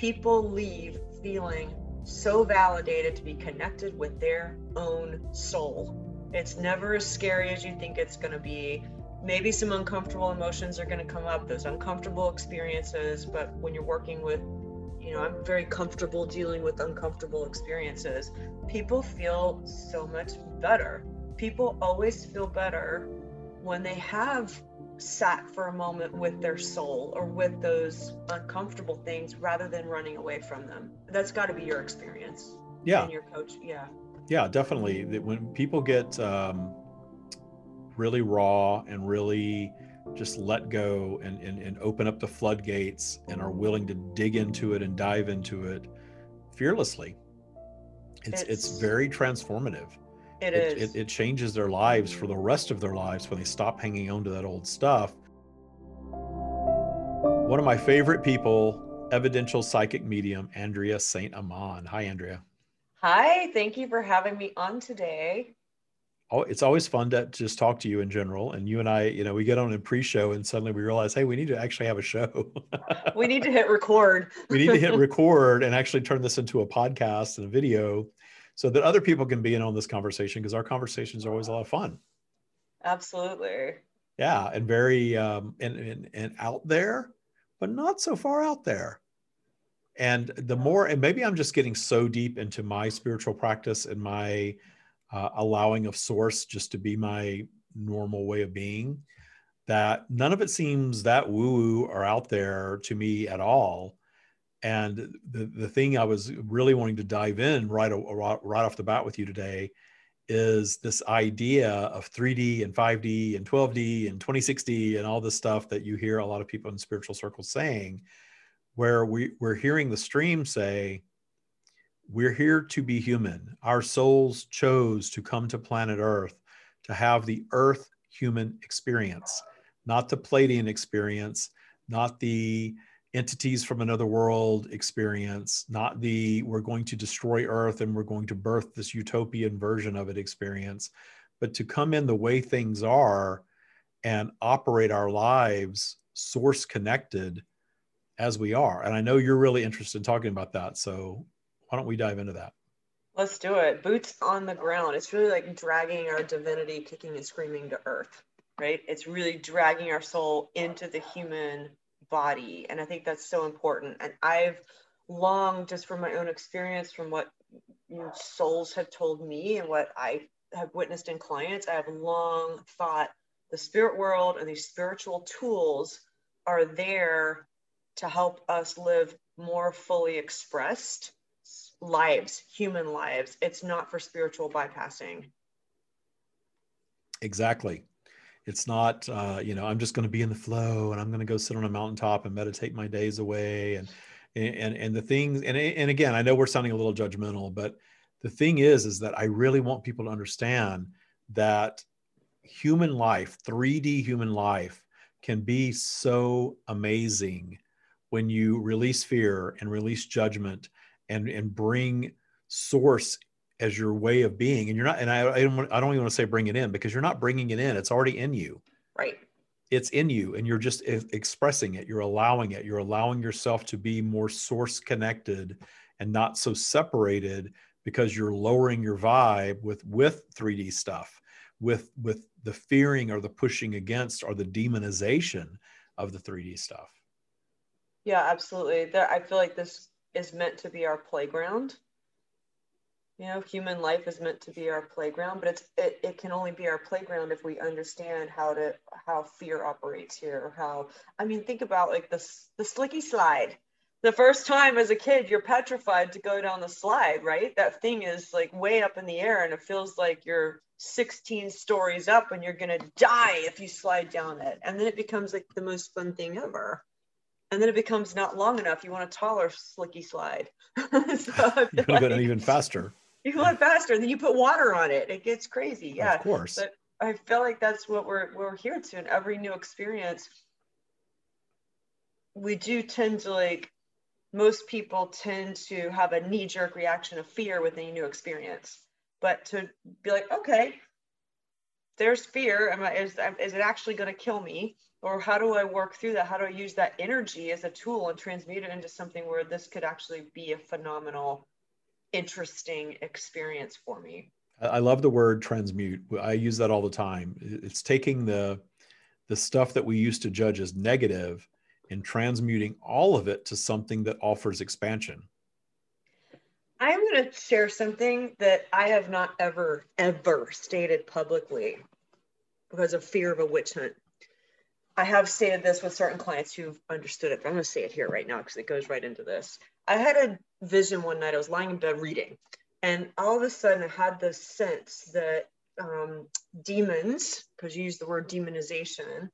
people leave feeling so validated to be connected with their own soul. It's never as scary as you think it's going to be. Maybe some uncomfortable emotions are going to come up, those uncomfortable experiences, but when you're working with, you know, I'm very comfortable dealing with uncomfortable experiences. People feel so much better. People always feel better when they have sat for a moment with their soul or with those uncomfortable things rather than running away from them. That's got to be your experience. Yeah. And your coach. Yeah. Yeah, definitely. When people get um, really raw and really just let go and, and, and open up the floodgates and are willing to dig into it and dive into it fearlessly, it's, it's, it's very transformative. It, it is. It, it changes their lives for the rest of their lives when they stop hanging on to that old stuff. One of my favorite people, evidential psychic medium, Andrea St. Amand. Hi, Andrea. Hi, thank you for having me on today. Oh, it's always fun to just talk to you in general. And you and I, you know, we get on a pre-show and suddenly we realize, hey, we need to actually have a show. we need to hit record. we need to hit record and actually turn this into a podcast and a video so that other people can be in on this conversation because our conversations are always a lot of fun. Absolutely. Yeah, and very um, and, and and out there, but not so far out there. And the more, and maybe I'm just getting so deep into my spiritual practice and my uh, allowing of source just to be my normal way of being that none of it seems that woo woo or out there to me at all and the, the thing I was really wanting to dive in right, right off the bat with you today is this idea of 3D and 5D and 12D and 2060 and all this stuff that you hear a lot of people in spiritual circles saying, where we, we're hearing the stream say, We're here to be human. Our souls chose to come to planet Earth to have the Earth human experience, not the Pleiadian experience, not the entities from another world experience, not the we're going to destroy Earth and we're going to birth this utopian version of it experience, but to come in the way things are and operate our lives source connected as we are. And I know you're really interested in talking about that. So why don't we dive into that? Let's do it. Boots on the ground. It's really like dragging our divinity kicking and screaming to earth, right? It's really dragging our soul into the human body. And I think that's so important. And I've long, just from my own experience, from what souls have told me and what I have witnessed in clients, I have long thought the spirit world and these spiritual tools are there to help us live more fully expressed lives, human lives. It's not for spiritual bypassing. Exactly it's not uh, you know i'm just going to be in the flow and i'm going to go sit on a mountaintop and meditate my days away and and and the things and and again i know we're sounding a little judgmental but the thing is is that i really want people to understand that human life 3d human life can be so amazing when you release fear and release judgment and and bring source as your way of being and you're not and I, I don't I don't even want to say bring it in because you're not bringing it in it's already in you. Right. It's in you and you're just expressing it you're allowing it you're allowing yourself to be more source connected and not so separated because you're lowering your vibe with with 3d stuff with with the fearing or the pushing against or the demonization of the 3d stuff. Yeah absolutely. There i feel like this is meant to be our playground you know human life is meant to be our playground but it's it, it can only be our playground if we understand how to how fear operates here or how i mean think about like this the slicky slide. The first time as a kid you're petrified to go down the slide right? That thing is like way up in the air and it feels like you're 16 stories up and you're going to die if you slide down it. And then it becomes like the most fun thing ever. And then it becomes not long enough. You want a taller slicky slide. So you like, go even faster you go faster and then you put water on it. It gets crazy yeah. of course. But i feel like that's what we're we're here to in every new experience we do tend to like most people tend to have a knee-jerk reaction of fear with any new experience. But to be like okay there's fear. Am I, is, is it actually going to kill me? Or how do I work through that? How do I use that energy as a tool and transmute it into something where this could actually be a phenomenal, interesting experience for me? I love the word transmute. I use that all the time. It's taking the the stuff that we used to judge as negative and transmuting all of it to something that offers expansion. I'm going to share something that I have not ever, ever stated publicly because of fear of a witch hunt. I have stated this with certain clients who've understood it, but I'm going to say it here right now because it goes right into this. I had a vision one night. I was lying in bed reading, and all of a sudden I had this sense that um, demons, because you use the word demonization,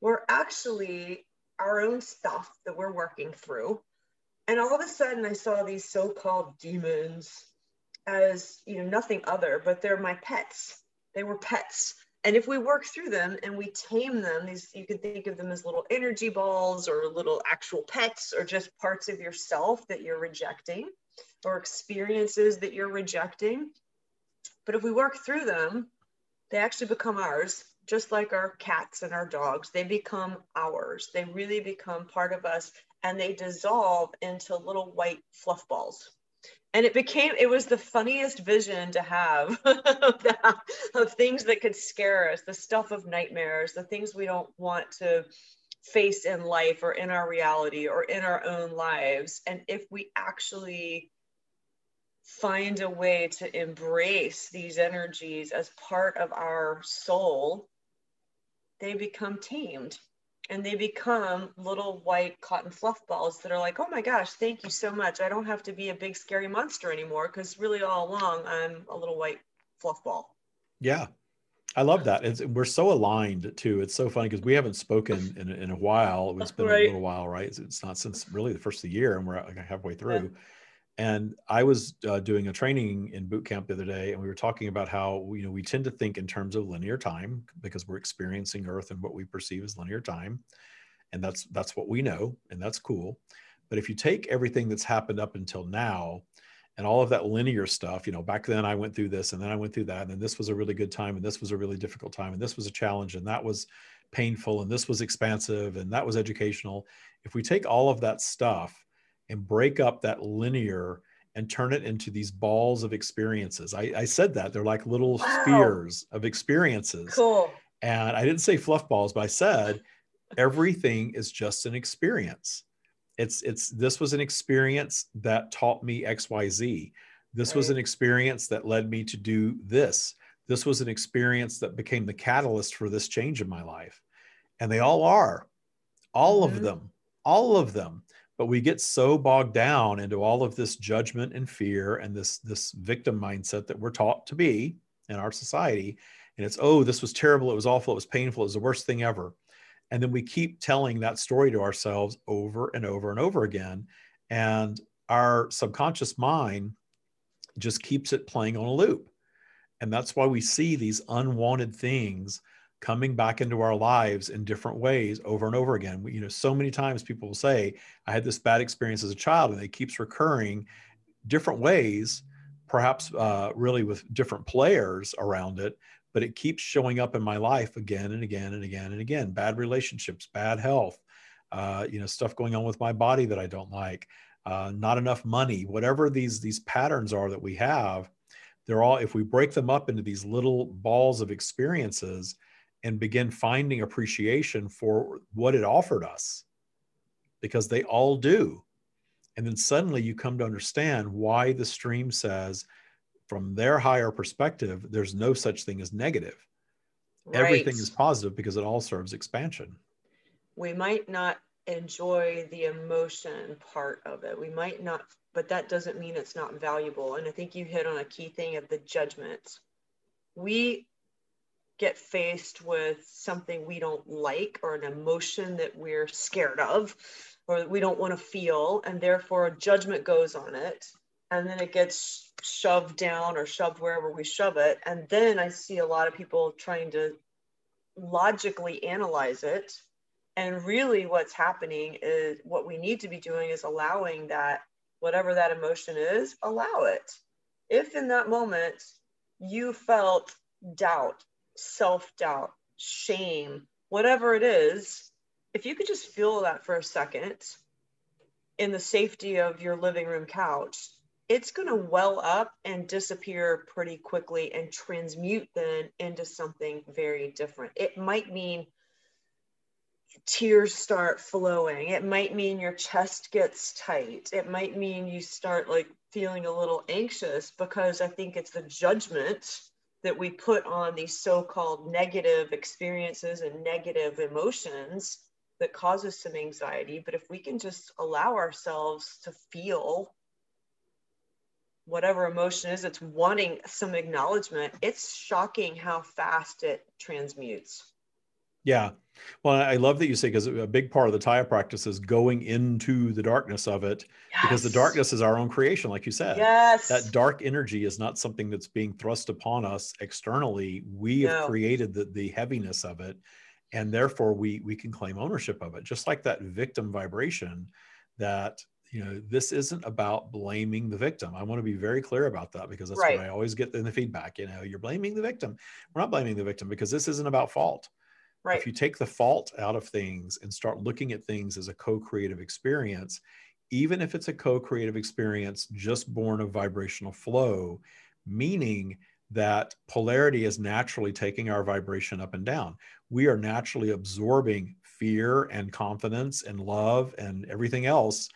were actually our own stuff that we're working through. And all of a sudden I saw these so-called demons as you know nothing other, but they're my pets. They were pets and if we work through them and we tame them these you could think of them as little energy balls or little actual pets or just parts of yourself that you're rejecting or experiences that you're rejecting. But if we work through them they actually become ours just like our cats and our dogs. They become ours. They really become part of us and they dissolve into little white fluff balls and it became it was the funniest vision to have of, things that could scare us the stuff of nightmares the things we don't want to face in life or in our reality or in our own lives. And if we actually find a way to embrace these energies as part of our soul they become tamed and they become little white cotton fluff balls that are like, oh my gosh, thank you so much. I don't have to be a big scary monster anymore because really all along I'm a little white fluff ball. Yeah. I love that. It's, we're so aligned too. It's so funny because we haven't spoken in, in a while. It's been right. a little while, right? It's, it's, not since really the first of the year and we're like halfway through. Yeah. And I was uh, doing a training in boot camp the other day, and we were talking about how you know we tend to think in terms of linear time because we're experiencing Earth and what we perceive as linear time, and that's that's what we know, and that's cool. But if you take everything that's happened up until now, and all of that linear stuff, you know, back then I went through this, and then I went through that, and then this was a really good time, and this was a really difficult time, and this was a challenge, and that was painful, and this was expansive, and that was educational. If we take all of that stuff and break up that linear and turn it into these balls of experiences. I, I said that they're like little wow. spheres of experiences. Cool. And I didn't say fluff balls, but I said everything is just an experience. It's it's this was an experience that taught me XYZ. This right. was an experience that led me to do this. This was an experience that became the catalyst for this change in my life. And they all are. All mm-hmm. of them. All of them but we get so bogged down into all of this judgment and fear and this this victim mindset that we're taught to be in our society. And it's oh this was terrible. It was awful. It was painful. It was the worst thing ever. And then we keep telling that story to ourselves over and over and over again. And our subconscious mind just keeps it playing on a loop. And that's why we see these unwanted things coming back into our lives in different ways over and over again. You know, so many times people will say, I had this bad experience as a child, and it keeps recurring different ways, perhaps uh, really with different players around it, but it keeps showing up in my life again and again and again and again. Bad relationships, bad health, uh, you know, stuff going on with my body that I don't like, uh, not enough money, whatever these these patterns are that we have. They're all, if we break them up into these little balls of experiences, and begin finding appreciation for what it offered us because they all do. And then suddenly you come to understand why the stream says, from their higher perspective, there's no such thing as negative. Right. Everything is positive because it all serves expansion. We might not enjoy the emotion part of it. We might not, but that doesn't mean it's not valuable. And I think you hit on a key thing of the judgment. We get faced with something we don't like or an emotion that we're scared of or that we don't want to feel and therefore a judgment goes on it and then it gets shoved down or shoved wherever we shove it and then i see a lot of people trying to logically analyze it and really what's happening is what we need to be doing is allowing that whatever that emotion is allow it. If in that moment you felt doubt self doubt, shame, whatever it is, if you could just feel that for a second in the safety of your living room couch, it's going to well up and disappear pretty quickly and transmute then into something very different. It might mean tears start flowing. It might mean your chest gets tight. It might mean you start like feeling a little anxious because I think it's the judgment that we put on these so-called negative experiences and negative emotions that causes some anxiety. But if we can just allow ourselves to feel whatever emotion is it's wanting some acknowledgement it's shocking how fast it transmutes yeah. Well i love that you say because a big part of the Tya practice is going into the darkness of it yes. because the darkness is our own creation like you said. Yes. that dark energy is not something that's being thrust upon us externally. We no. have created the, the heaviness of it and therefore we we can claim ownership of it. Just like that victim vibration that you know this isn't about blaming the victim. I want to be very clear about that because that's right. what i always get in the feedback you know you're blaming the victim. We're not blaming the victim because this isn't about fault right if you take the fault out of things and start looking at things as a co-creative experience even if it's a co-creative experience just born of vibrational flow meaning that polarity is naturally taking our vibration up and down. We are naturally absorbing fear and confidence and love and everything else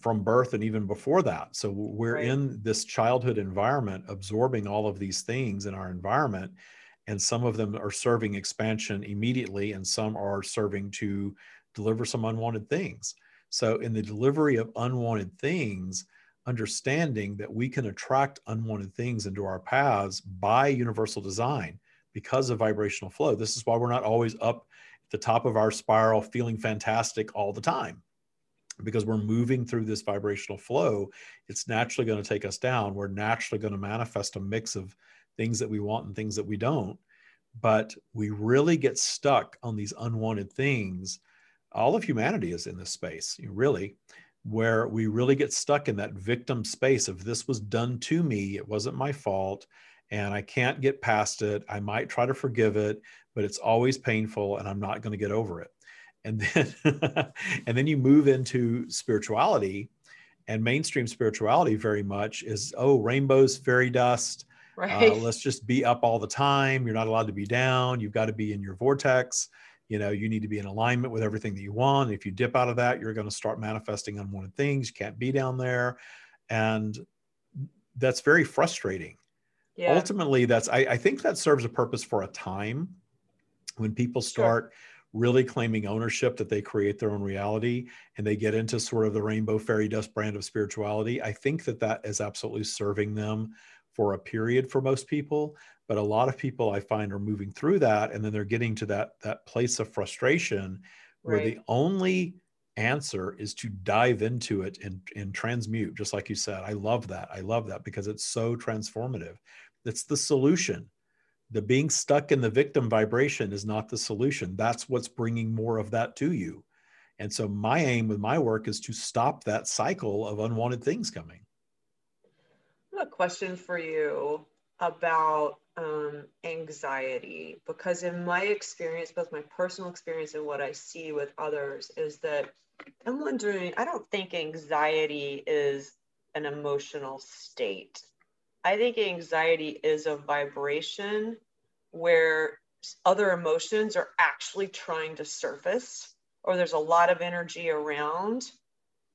from birth and even before that. So we're right. in this childhood environment absorbing all of these things in our environment. And some of them are serving expansion immediately, and some are serving to deliver some unwanted things. So, in the delivery of unwanted things, understanding that we can attract unwanted things into our paths by universal design because of vibrational flow. This is why we're not always up at the top of our spiral feeling fantastic all the time because we're moving through this vibrational flow. It's naturally going to take us down. We're naturally going to manifest a mix of things that we want and things that we don't. But we really get stuck on these unwanted things. All of humanity is in this space, really where we really get stuck in that victim space of this was done to me, it wasn't my fault, and I can't get past it. I might try to forgive it, but it's always painful and I'm not going to get over it. And then and then you move into spirituality and mainstream spirituality very much is oh rainbows fairy dust right. Uh, let's just be up all the time. You're not allowed to be down. You've got to be in your vortex. You know you need to be in alignment with everything that you want. If you dip out of that you're going to start manifesting unwanted things. You can't be down there. And that's very frustrating. Yeah. ultimately that's I, I, think that serves a purpose for a time when people start sure. really claiming ownership that they create their own reality and they get into sort of the rainbow fairy dust brand of spirituality. I think that that is absolutely serving them for a period for most people but a lot of people i find are moving through that and then they're getting to that that place of frustration where right. the only answer is to dive into it and, and transmute just like you said. I love that. I love that because it's so transformative. It's the solution. The being stuck in the victim vibration is not the solution. That's what's bringing more of that to you. And so my aim with my work is to stop that cycle of unwanted things coming have a question for you about um, anxiety because in my experience both my personal experience and what i see with others is that i'm wondering i don't think anxiety is an emotional state. I think anxiety is a vibration where other emotions are actually trying to surface or there's a lot of energy around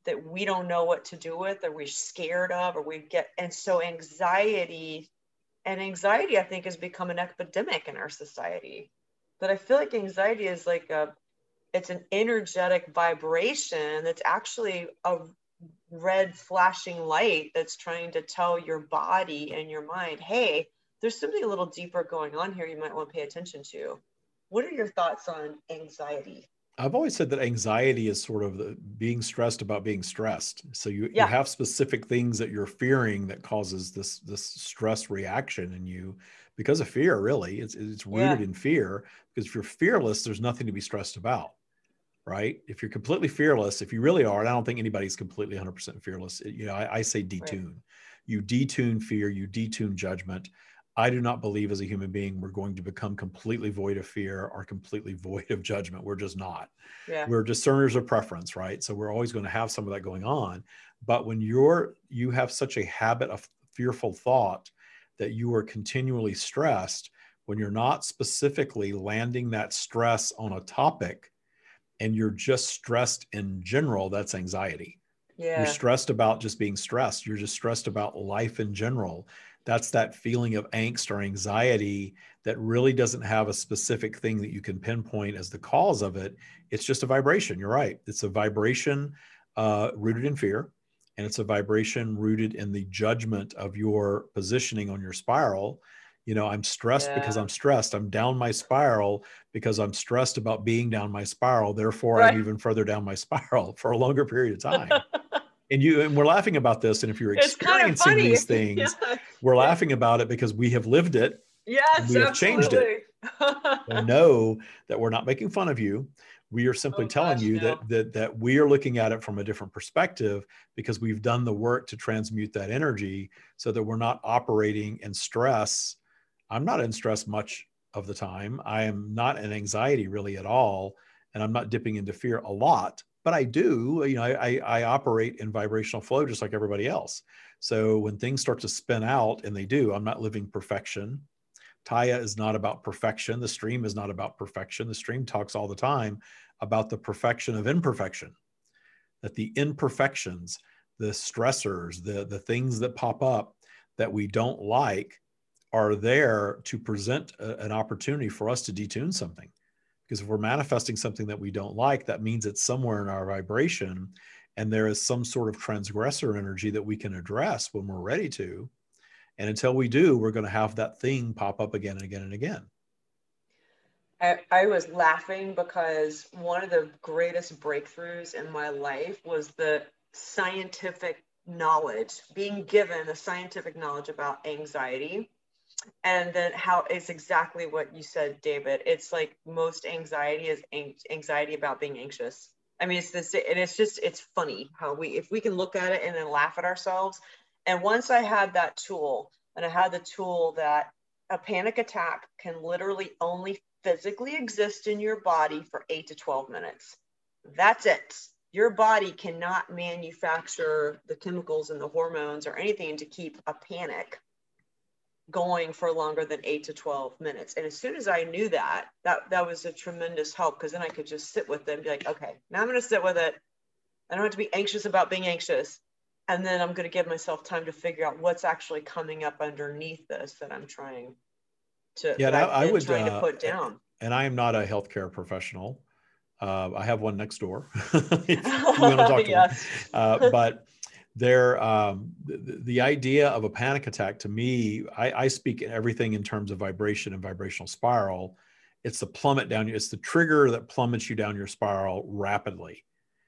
that we don't know what to do with or we're scared of or we get and so anxiety and anxiety i think has become an epidemic in our society. But i feel like anxiety is like a it's an energetic vibration that's actually a red flashing light that's trying to tell your body and your mind hey there's something a little deeper going on here you might want to pay attention to. What are your thoughts on anxiety I've always said that anxiety is sort of the, being stressed about being stressed. So you, yeah. you have specific things that you're fearing that causes this this stress reaction in you because of fear. Really, it's it's rooted yeah. in fear. Because if you're fearless, there's nothing to be stressed about, right? If you're completely fearless, if you really are, and I don't think anybody's completely 100% fearless. You know, I, I say detune. Right. You detune fear. You detune judgment. I do not believe as a human being we're going to become completely void of fear or completely void of judgment. We're just not. Yeah. We're discerners of preference, right? So we're always going to have some of that going on. But when you're you have such a habit of fearful thought that you are continually stressed, when you're not specifically landing that stress on a topic and you're just stressed in general, that's anxiety. Yeah. You're stressed about just being stressed. You're just stressed about life in general that's that feeling of angst or anxiety that really doesn't have a specific thing that you can pinpoint as the cause of it. It's just a vibration. You're right. It's a vibration uh, rooted in fear, and it's a vibration rooted in the judgment of your positioning on your spiral. You know, I'm stressed yeah. because I'm stressed. I'm down my spiral because I'm stressed about being down my spiral. Therefore, right. I'm even further down my spiral for a longer period of time. and you and we're laughing about this and if you're experiencing kind of these things yeah. we're laughing about it because we have lived it. Yes we have absolutely. changed it. so know that we're not making fun of you. We are simply oh, telling gosh, you no. that, that that we are looking at it from a different perspective because we've done the work to transmute that energy so that we're not operating in stress. I'm not in stress much of the time. I am not in anxiety really at all and i'm not dipping into fear a lot but I do, you know, I, I operate in vibrational flow just like everybody else. So when things start to spin out, and they do, I'm not living perfection. Tya is not about perfection. The stream is not about perfection. The stream talks all the time about the perfection of imperfection, that the imperfections, the stressors, the, the things that pop up that we don't like are there to present a, an opportunity for us to detune something because if we're manifesting something that we don't like that means it's somewhere in our vibration and there is some sort of transgressor energy that we can address when we're ready to. And until we do we're going to have that thing pop up again and again and again. I, I was laughing because one of the greatest breakthroughs in my life was the scientific knowledge being given the scientific knowledge about anxiety and then how it's exactly what you said david. It's like most anxiety is anxiety about being anxious. I mean it's this and it's just it's funny how we if we can look at it and then laugh at ourselves. And once i had that tool and i had the tool that a panic attack can literally only physically exist in your body for 8 to 12 minutes. That's it. Your body cannot manufacture the chemicals and the hormones or anything to keep a panic going for longer than eight to 12 minutes. And as soon as I knew that, that, that was a tremendous help because then I could just sit with it and be like, okay, now I'm going to sit with it. I don't have to be anxious about being anxious. And then I'm going to give myself time to figure out what's actually coming up underneath this that I'm trying to, yeah, I, I would trying uh, to put down. And I am not a healthcare professional. Uh, I have one next door. you want to talk to yes. Uh, but there um, the, the, idea of a panic attack to me I, I speak everything in terms of vibration and vibrational spiral it's the plummet down it's the trigger that plummets you down your spiral rapidly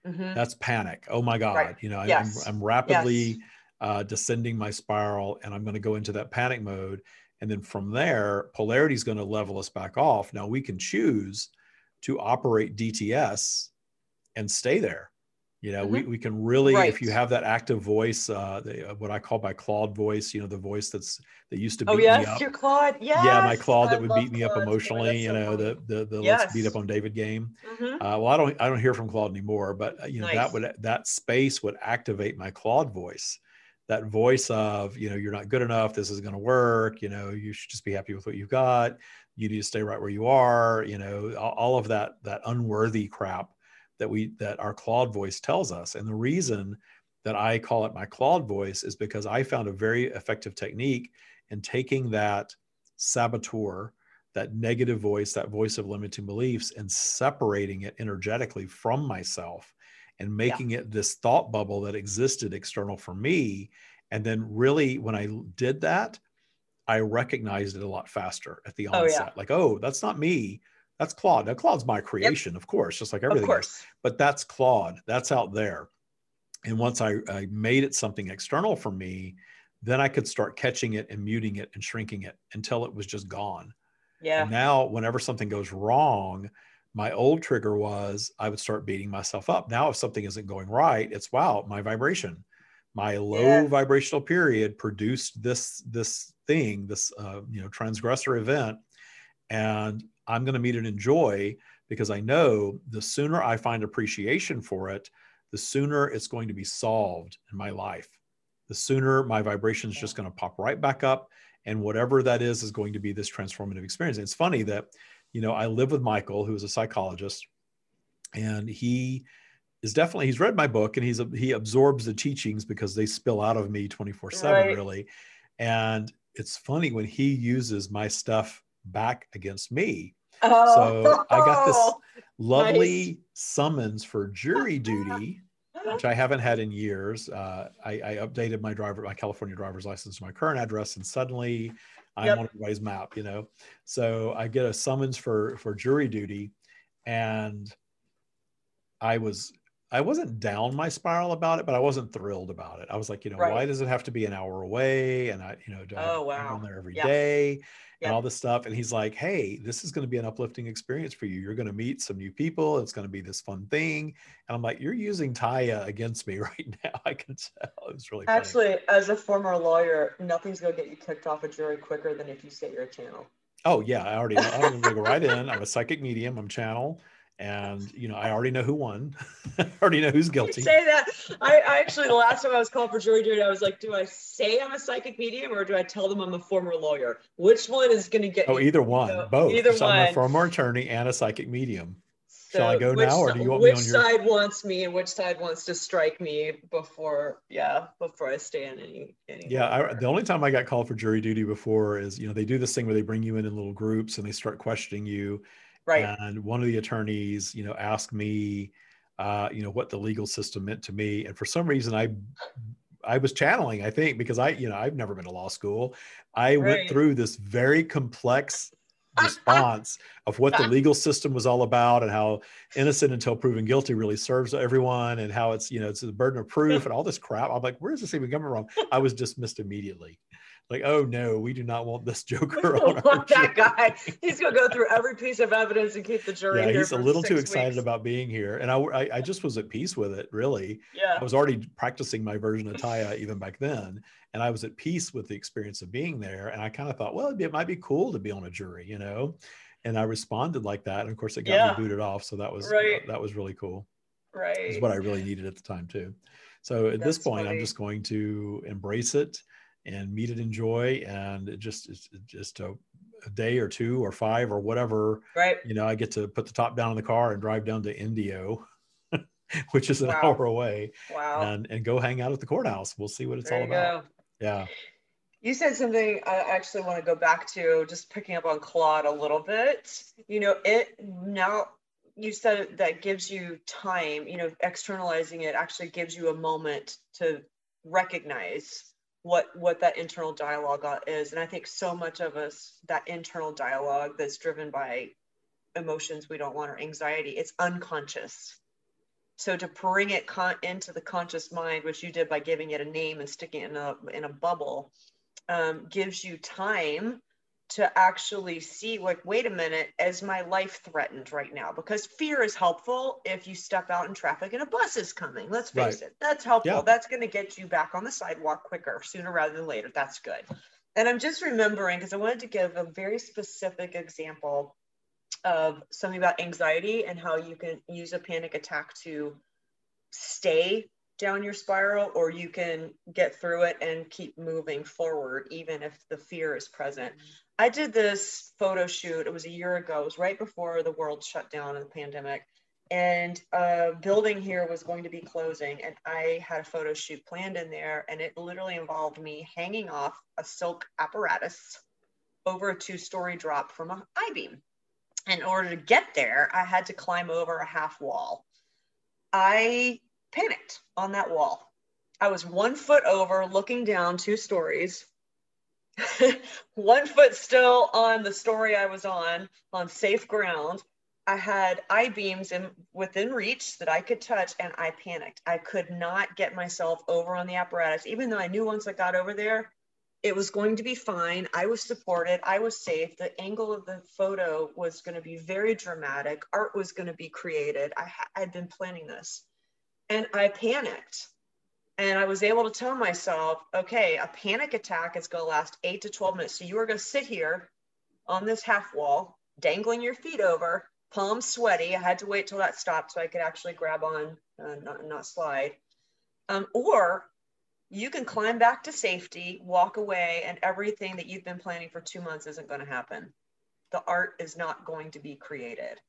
mm-hmm. that's panic oh my god right. you know yes. I'm, I'm rapidly yes. uh, descending my spiral and i'm going to go into that panic mode and then from there polarity is going to level us back off now we can choose to operate dts and stay there you know, mm-hmm. we, we can really, right. if you have that active voice, uh, the, uh, what I call my Claude voice, you know, the voice that's that used to oh, beat oh, yes, me up. your Claude, yes. Yeah, my Claude that would beat me Claude. up emotionally. You know, the the, the yes. let's beat up on David game. Mm-hmm. Uh, well, I don't I don't hear from Claude anymore, but uh, you know nice. that would that space would activate my Claude voice. That voice of you know you're not good enough. This is going to work. You know you should just be happy with what you've got. You need to stay right where you are. You know all of that that unworthy crap that we that our Claude voice tells us. And the reason that I call it my Claude voice is because I found a very effective technique in taking that saboteur, that negative voice, that voice of limiting beliefs, and separating it energetically from myself and making yeah. it this thought bubble that existed external for me. And then, really, when I did that, I recognized it a lot faster at the onset. Oh, yeah. Like, oh, that's not me. That's Claude. Now, Claude's my creation, yep. of course, just like everything else. But that's Claude. That's out there. And once I, I made it something external for me, then I could start catching it and muting it and shrinking it until it was just gone. Yeah. And now, whenever something goes wrong, my old trigger was I would start beating myself up. Now, if something isn't going right, it's wow, my vibration. my low Yeah. vibrational period produced this this thing this uh, you know transgressor event and i'm going to meet it in joy because i know the sooner i find appreciation for it the sooner it's going to be solved in my life. The sooner my vibration is just going to pop right back up and whatever that is is going to be this transformative experience. And it's funny that you know i live with michael who's a psychologist and he is definitely he's read my book and he's he absorbs the teachings because they spill out of me 24 7 really. And it's funny when he uses my stuff back against me. Oh, So I got this- lovely summons for jury duty which i haven't had in years. Uh, I, I updated my driver my california driver's license to my current address and suddenly i'm Yep. on everybody's map you know? So i get a summons for for jury duty and i was i wasn't down my spiral about it but i wasn't thrilled about it i was like you know Right. why does it have to be an hour away and i you know do I Oh, to drive wow. down there every Yeah. day Yeah. and all this stuff and he's like hey this is going to be an uplifting experience for you you're going to meet some new people it's going to be this fun thing and i'm like you're using Tya against me right now i can tell it was really funny. Actually, as a former lawyer, nothing's gonna get you kicked off a jury quicker than if you say you're a channel. Oh yeah, I already. I'm gonna go right in. I'm a psychic medium. I'm channel, and you know I already know who won. I already know who's You guilty. say that. I, I actually, the last time I was called for jury duty, I was like, do I say I'm a psychic medium or do I tell them I'm a former lawyer? Which one is going to get Oh, you? either one, know, both. either so I'm a former attorney and a psychic medium. shall I go which now, or do you want me which on your- side wants me and which side wants to strike me before, yeah, before I stay in any, any Yeah, I, the only time I got called for jury duty before is you know they do this thing where they bring you in in little groups and they start questioning you. Right. And one of the attorneys, you know, asked me, uh, you know, what the legal system meant to me, and for some reason I. I was channeling, I think, because I, you know, I've never been to law school. I went through this very complex response of what the legal system was all about and how innocent until proven guilty really serves everyone and how it's you know it's the burden of proof and all this crap i'm like where's this even coming from i was dismissed immediately like oh no we do not want this joker on don't our want that guy. He's gonna go through every piece of evidence and keep the jury. yeah he's a little too excited weeks. about being here and I, I i just was at peace with it really Yeah. I was already practicing my version of Tya even back then, and I was at peace with the experience of being there. And I kind of thought, well, it'd be, it might be cool to be on a jury, you know. And I responded like that, and of course, it got Yeah. me booted off. So that was Right. that was really cool. Right. Is what I really needed at the time too. So at this That's point, I'm just going to embrace it and meet it in joy, and it just it's just a, a day or two or five or whatever right. you know, I get to put the top down in the car and drive down to Indio, which is an Wow. hour away, Wow. and and go hang out at the courthouse. We'll see what it's there all about. go. Yeah. You said something I actually want to go back to, just picking up on Claude a little bit. You know, it now you said that gives you time, you know, externalizing it actually gives you a moment to recognize what what that internal dialogue uh, is. And I think so much of us, that internal dialogue that's driven by emotions we don't want or anxiety, it's unconscious. So to bring it con- into the conscious mind, which you did by giving it a name and sticking it in a in a bubble, um, gives you time to actually see like wait a minute is my life threatened right now? Because fear is helpful if you step out in traffic and a bus is coming let's face Right. it. That's helpful. Yeah. that's going to get you back on the sidewalk quicker sooner rather than later. That's good. And i'm just remembering because i wanted to give a very specific example of something about anxiety and how you can use a panic attack to stay down your spiral or you can get through it and keep moving forward even if the fear is present. I did this photo shoot it was a year ago it was right before the world shut down in the pandemic and a building here was going to be closing and i had a photo shoot planned in there and it literally involved me hanging off a silk apparatus over a two story drop from a i-beam in order to get there i had to climb over a half wall. I panicked on that wall. I was one foot over looking down two stories, one foot still on the story I was on, on safe ground. I had I beams in within reach that I could touch, and I panicked. I could not get myself over on the apparatus, even though I knew once I got over there, it was going to be fine. I was supported. I was safe. The angle of the photo was going to be very dramatic. Art was going to be created. I I'd been planning this and I panicked. And I was able to tell myself, okay, a panic attack is going to last eight to 12 minutes. So you are going to sit here on this half wall, dangling your feet over, palms sweaty. I had to wait till that stopped so I could actually grab on, uh, not, not slide. Um, or you can climb back to safety, walk away, and everything that you've been planning for two months isn't going to happen. The art is not going to be created.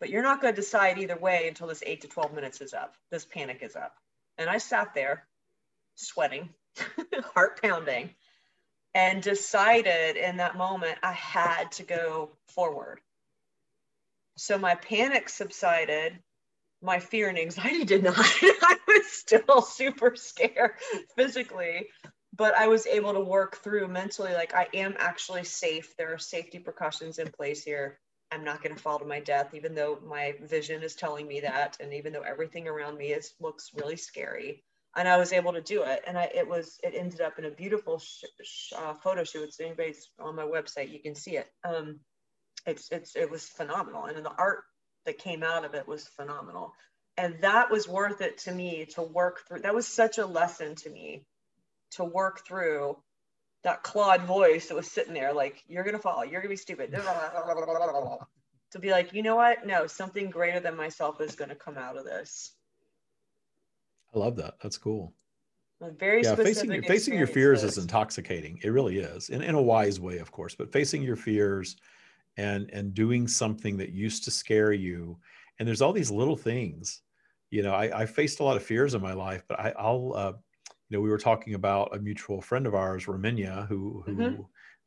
But you're not going to decide either way until this eight to 12 minutes is up. This panic is up. And I sat there sweating, heart pounding, and decided in that moment I had to go forward. So my panic subsided. My fear and anxiety did not. I was still super scared physically, but I was able to work through mentally like I am actually safe. There are safety precautions in place here. I'm not going to fall to my death, even though my vision is telling me that, and even though everything around me is looks really scary. And I was able to do it, and I it was it ended up in a beautiful sh- sh- uh, photo shoot. It's anybody's on my website, you can see it. Um, it's it's it was phenomenal, and the art that came out of it was phenomenal, and that was worth it to me to work through. That was such a lesson to me to work through that Claude voice that was sitting there like, you're going to fall, you're going to be stupid. to be like, you know what? No, something greater than myself is going to come out of this. I love that. That's cool. A very yeah, facing your, facing your fears is intoxicating. It really is, in, in a wise way, of course. But facing your fears and and doing something that used to scare you, and there's all these little things. You know, I, I faced a lot of fears in my life, but I, will uh, you know, we were talking about a mutual friend of ours, Raminya, who, who mm-hmm.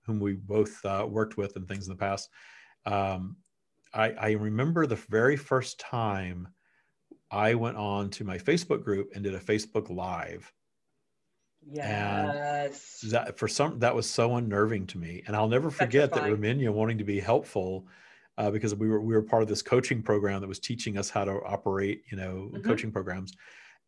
whom we both uh, worked with and things in the past. Um, I, I remember the very first time I went on to my Facebook group and did a Facebook Live. Yes. And that for some that was so unnerving to me, and I'll never forget that Raminya wanting to be helpful. Uh, because we were we were part of this coaching program that was teaching us how to operate, you know, mm-hmm. coaching programs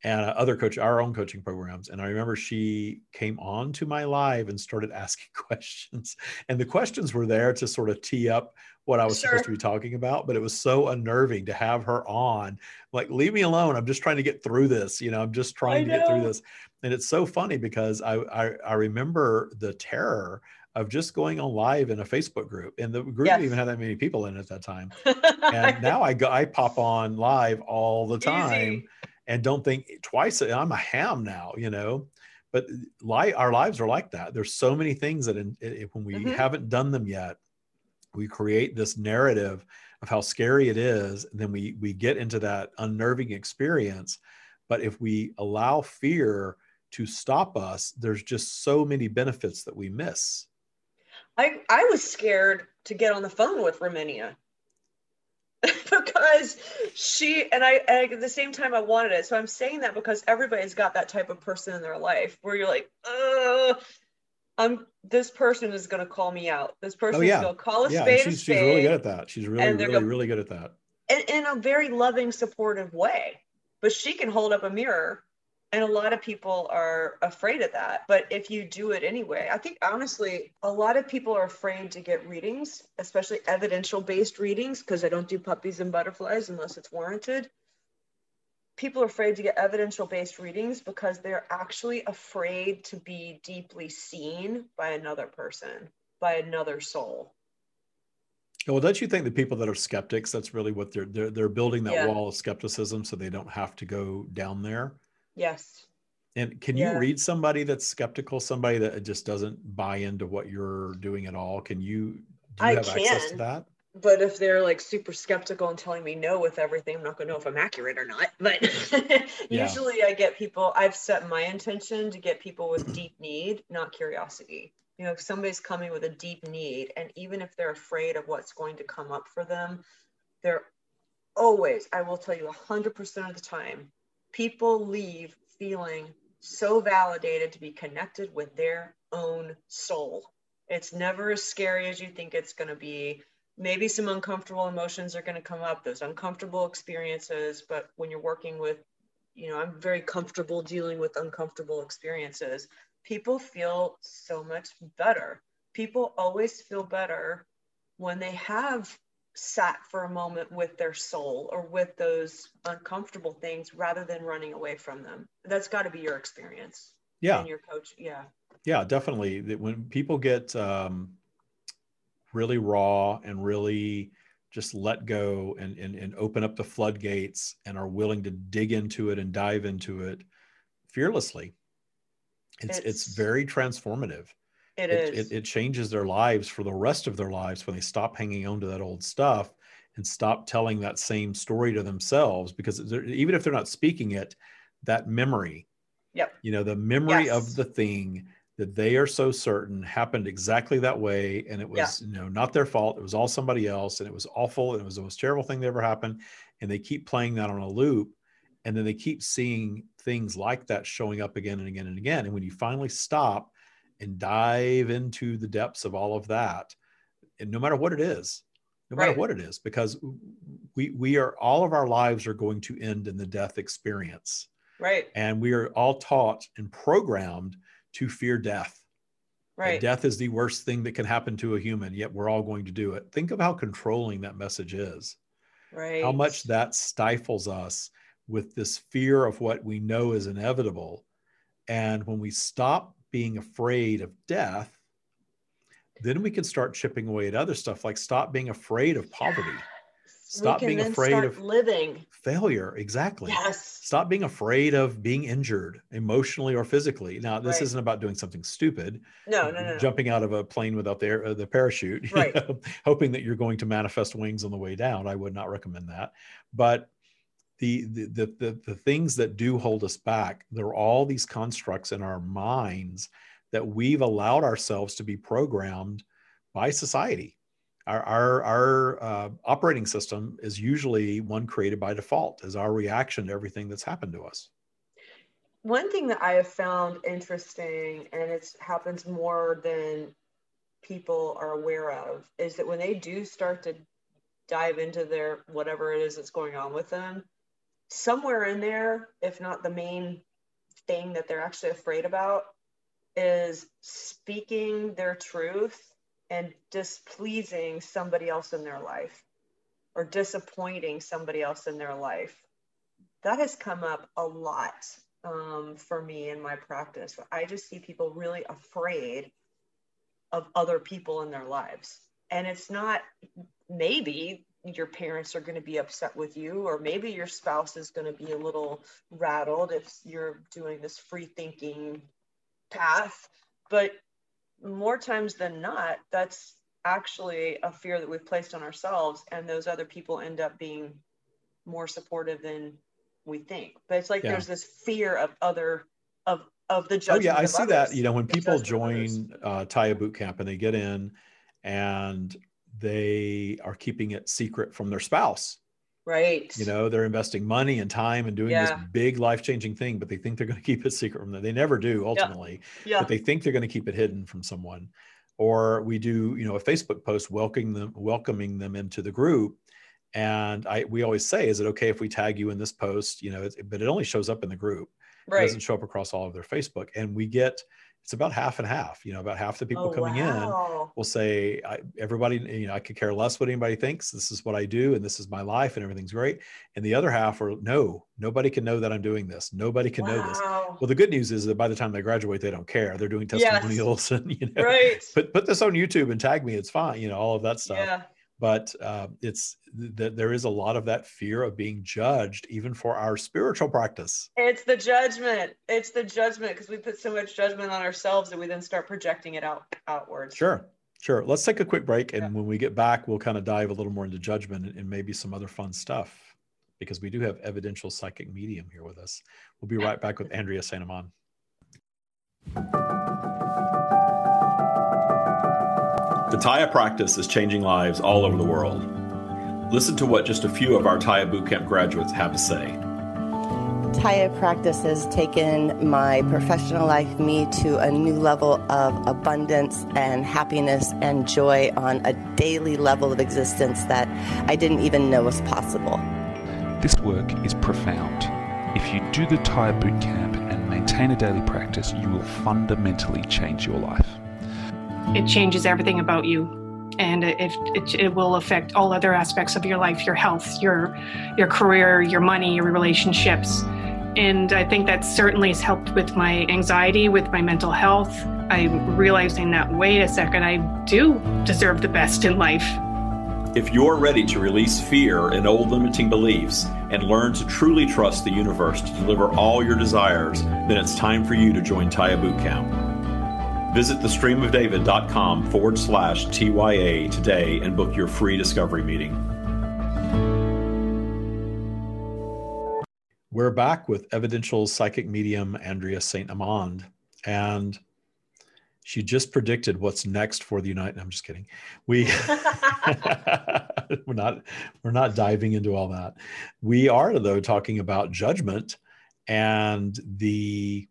and uh, other coach our own coaching programs and i remember she came on to my live and started asking questions and the questions were there to sort of tee up what i was sure. supposed to be talking about but it was so unnerving to have her on like leave me alone i'm just trying to get through this you know i'm just trying to get through this and it's so funny because I, I i remember the terror of just going on live in a Facebook group, and the group yes. didn't even have that many people in it at that time. and now I go, I pop on live all the time, Easy and don't think twice. I'm a ham now, you know. But li- our lives are like that. There's so many things that in, in, when we mm-hmm. haven't done them yet, we create this narrative of how scary it is. And then we we get into that unnerving experience. But if we allow fear to stop us, there's just so many benefits that we miss. I I was scared to get on the phone with Raminya because she and I, and at the same time I wanted it. So I'm saying that because everybody's got that type of person in their life where you're like, uh, I'm this person is gonna call me out. This person oh, yeah. is gonna call a yeah, spade. She's, she's really good at that. She's really, really, gonna, really good at that. In, in a very loving, supportive way. But she can hold up a mirror and a lot of people are afraid of that but if you do it anyway i think honestly a lot of people are afraid to get readings especially evidential based readings because i don't do puppies and butterflies unless it's warranted people are afraid to get evidential based readings because they're actually afraid to be deeply seen by another person by another soul well, don't you think the people that are skeptics, that's really what they're they're, they're building that yeah. wall of skepticism so they don't have to go down there? Yes. And can you yeah. read somebody that's skeptical, somebody that just doesn't buy into what you're doing at all? Can you do you I have can, access to that? But if they're like super skeptical and telling me no with everything, I'm not gonna know if I'm accurate or not. But usually yeah. I get people, I've set my intention to get people with deep need, not curiosity. You know, if somebody's coming with a deep need, and even if they're afraid of what's going to come up for them, they're always, I will tell you 100% of the time, people leave feeling so validated to be connected with their own soul. It's never as scary as you think it's going to be. Maybe some uncomfortable emotions are going to come up, those uncomfortable experiences. But when you're working with, you know, I'm very comfortable dealing with uncomfortable experiences. People feel so much better. People always feel better when they have sat for a moment with their soul or with those uncomfortable things rather than running away from them. That's got to be your experience. Yeah. And your coach. Yeah. Yeah, definitely. That When people get um, really raw and really just let go and, and, and open up the floodgates and are willing to dig into it and dive into it fearlessly, it's, it's, it's very transformative. It, it is. It, it, changes their lives for the rest of their lives when they stop hanging on to that old stuff and stop telling that same story to themselves because even if they're not speaking it, that memory, yep. you know, the memory yes. of the thing that they are so certain happened exactly that way and it was yeah. you know not their fault it was all somebody else and it was awful and it was the most terrible thing that ever happened and they keep playing that on a loop and then they keep seeing things like that showing up again and again and again and when you finally stop and dive into the depths of all of that and no matter what it is no matter right. what it is because we we are all of our lives are going to end in the death experience. Right. And we are all taught and programmed to fear death. Right. death is the worst thing that can happen to a human yet we're all going to do it. Think of how controlling that message is. Right. how much that stifles us with this fear of what we know is inevitable. And when we stop being afraid of death, then we can start chipping away at other stuff like stop being afraid of poverty. Stop being afraid of living failure. Exactly. Yes. Stop being afraid of being injured emotionally or physically. Now, this right. isn't about doing something stupid. No, no, no. Jumping out of a plane without the, air, uh, the parachute, right. know, hoping that you're going to manifest wings on the way down. I would not recommend that. But the, the the the things that do hold us back there are all these constructs in our minds that we've allowed ourselves to be programmed by society. Our our, our uh, operating system is usually one created by default as our reaction to everything that's happened to us. One thing that i have found interesting and it happens more than people are aware of is that when they do start to dive into their whatever it is that's going on with them somewhere in there, if not the main thing that they're actually afraid about, is speaking their truth and displeasing somebody else in their life or disappointing somebody else in their life. That has come up a lot um, for me in my practice. I just see people really afraid of other people in their lives. And it's not maybe your parents are going to be upset with you, or maybe your spouse is going to be a little rattled if you're doing this free thinking path. But more times than not, that's actually a fear that we've placed on ourselves, and those other people end up being more supportive than we think. But it's like yeah. there's this fear of other of of the judgment. Oh yeah, I see others, that. You know, when people join uh, Tya boot camp and they get in, and they are keeping it secret from their spouse. Right. You know, they're investing money and time and doing yeah. this big life changing thing, but they think they're going to keep it secret from them. They never do ultimately, yeah. Yeah. but they think they're going to keep it hidden from someone. Or we do, you know, a Facebook post welcoming them, welcoming them into the group. And I, we always say, is it okay if we tag you in this post? You know, but it only shows up in the group. Right. It doesn't show up across all of their Facebook. And we get it's about half and half. You know, about half the people oh, coming wow. in will say, I, everybody, you know, I could care less what anybody thinks. This is what I do, and this is my life, and everything's great. And the other half are, no, nobody can know that I'm doing this. Nobody can wow. know this. Well, the good news is that by the time they graduate, they don't care. They're doing testimonials, yes. and you know, right. put put this on YouTube and tag me. It's fine. You know, all of that stuff. Yeah but uh, it's that there is a lot of that fear of being judged even for our spiritual practice. It's the judgment. It's the judgment because we put so much judgment on ourselves that we then start projecting it out outwards. Sure sure. Let's take a quick break and yeah. when we get back we'll kind of dive a little more into judgment and, and maybe some other fun stuff because we do have evidential psychic medium here with us. We'll be right back with Andrea St. Amand Tya practice is changing lives all over the world. Listen to what just a few of our Tya Bootcamp graduates have to say. Tya practice has taken my professional life, me, to a new level of abundance and happiness and joy on a daily level of existence that I didn't even know was possible. This work is profound. If you do the Tya Bootcamp and maintain a daily practice, you will fundamentally change your life. It changes everything about you. and it, it, it, will affect all other aspects of your life your health your your career your money your relationships and i think that certainly has helped with my anxiety with my mental health i'm realizing that wait a second i do deserve the best in life if you're ready to release fear and old limiting beliefs and learn to truly trust the universe to deliver all your desires, then it's time for you to join Tya Bootcamp. Visit thestreamofdavid.com forward slash TYA today and book your free discovery meeting. We're back with evidential psychic medium Andrea St. Amand. And she just predicted what's next for the United. I'm just kidding. We we're not we're not diving into all that. We are though talking about judgment and the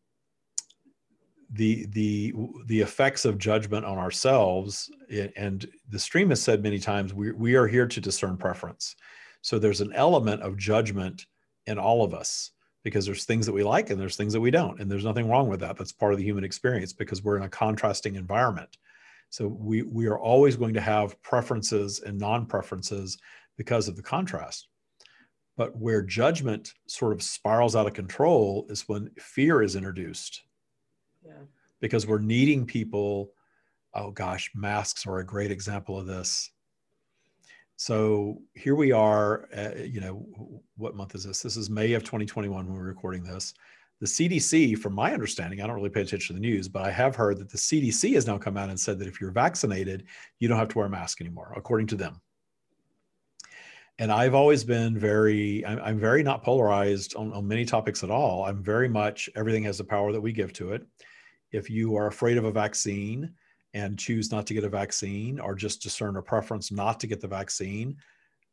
the the the effects of judgment on ourselves. And the stream has said many times we we are here to discern preference. So there's an element of judgment in all of us because there's things that we like and there's things that we don't and there's nothing wrong with that that's part of the human experience because we're in a contrasting environment so we we are always going to have preferences and non-preferences because of the contrast but where judgment sort of spirals out of control is when fear is introduced yeah. because we're needing people oh gosh masks are a great example of this so here we are, uh, you know, what month is this? This is May of 2021 when we're recording this. The CDC, from my understanding, I don't really pay attention to the news, but I have heard that the CDC has now come out and said that if you're vaccinated, you don't have to wear a mask anymore, according to them. And I've always been very, I'm, I'm very not polarized on, on many topics at all. I'm very much, everything has the power that we give to it. If you are afraid of a vaccine, and choose not to get a vaccine or just discern a preference not to get the vaccine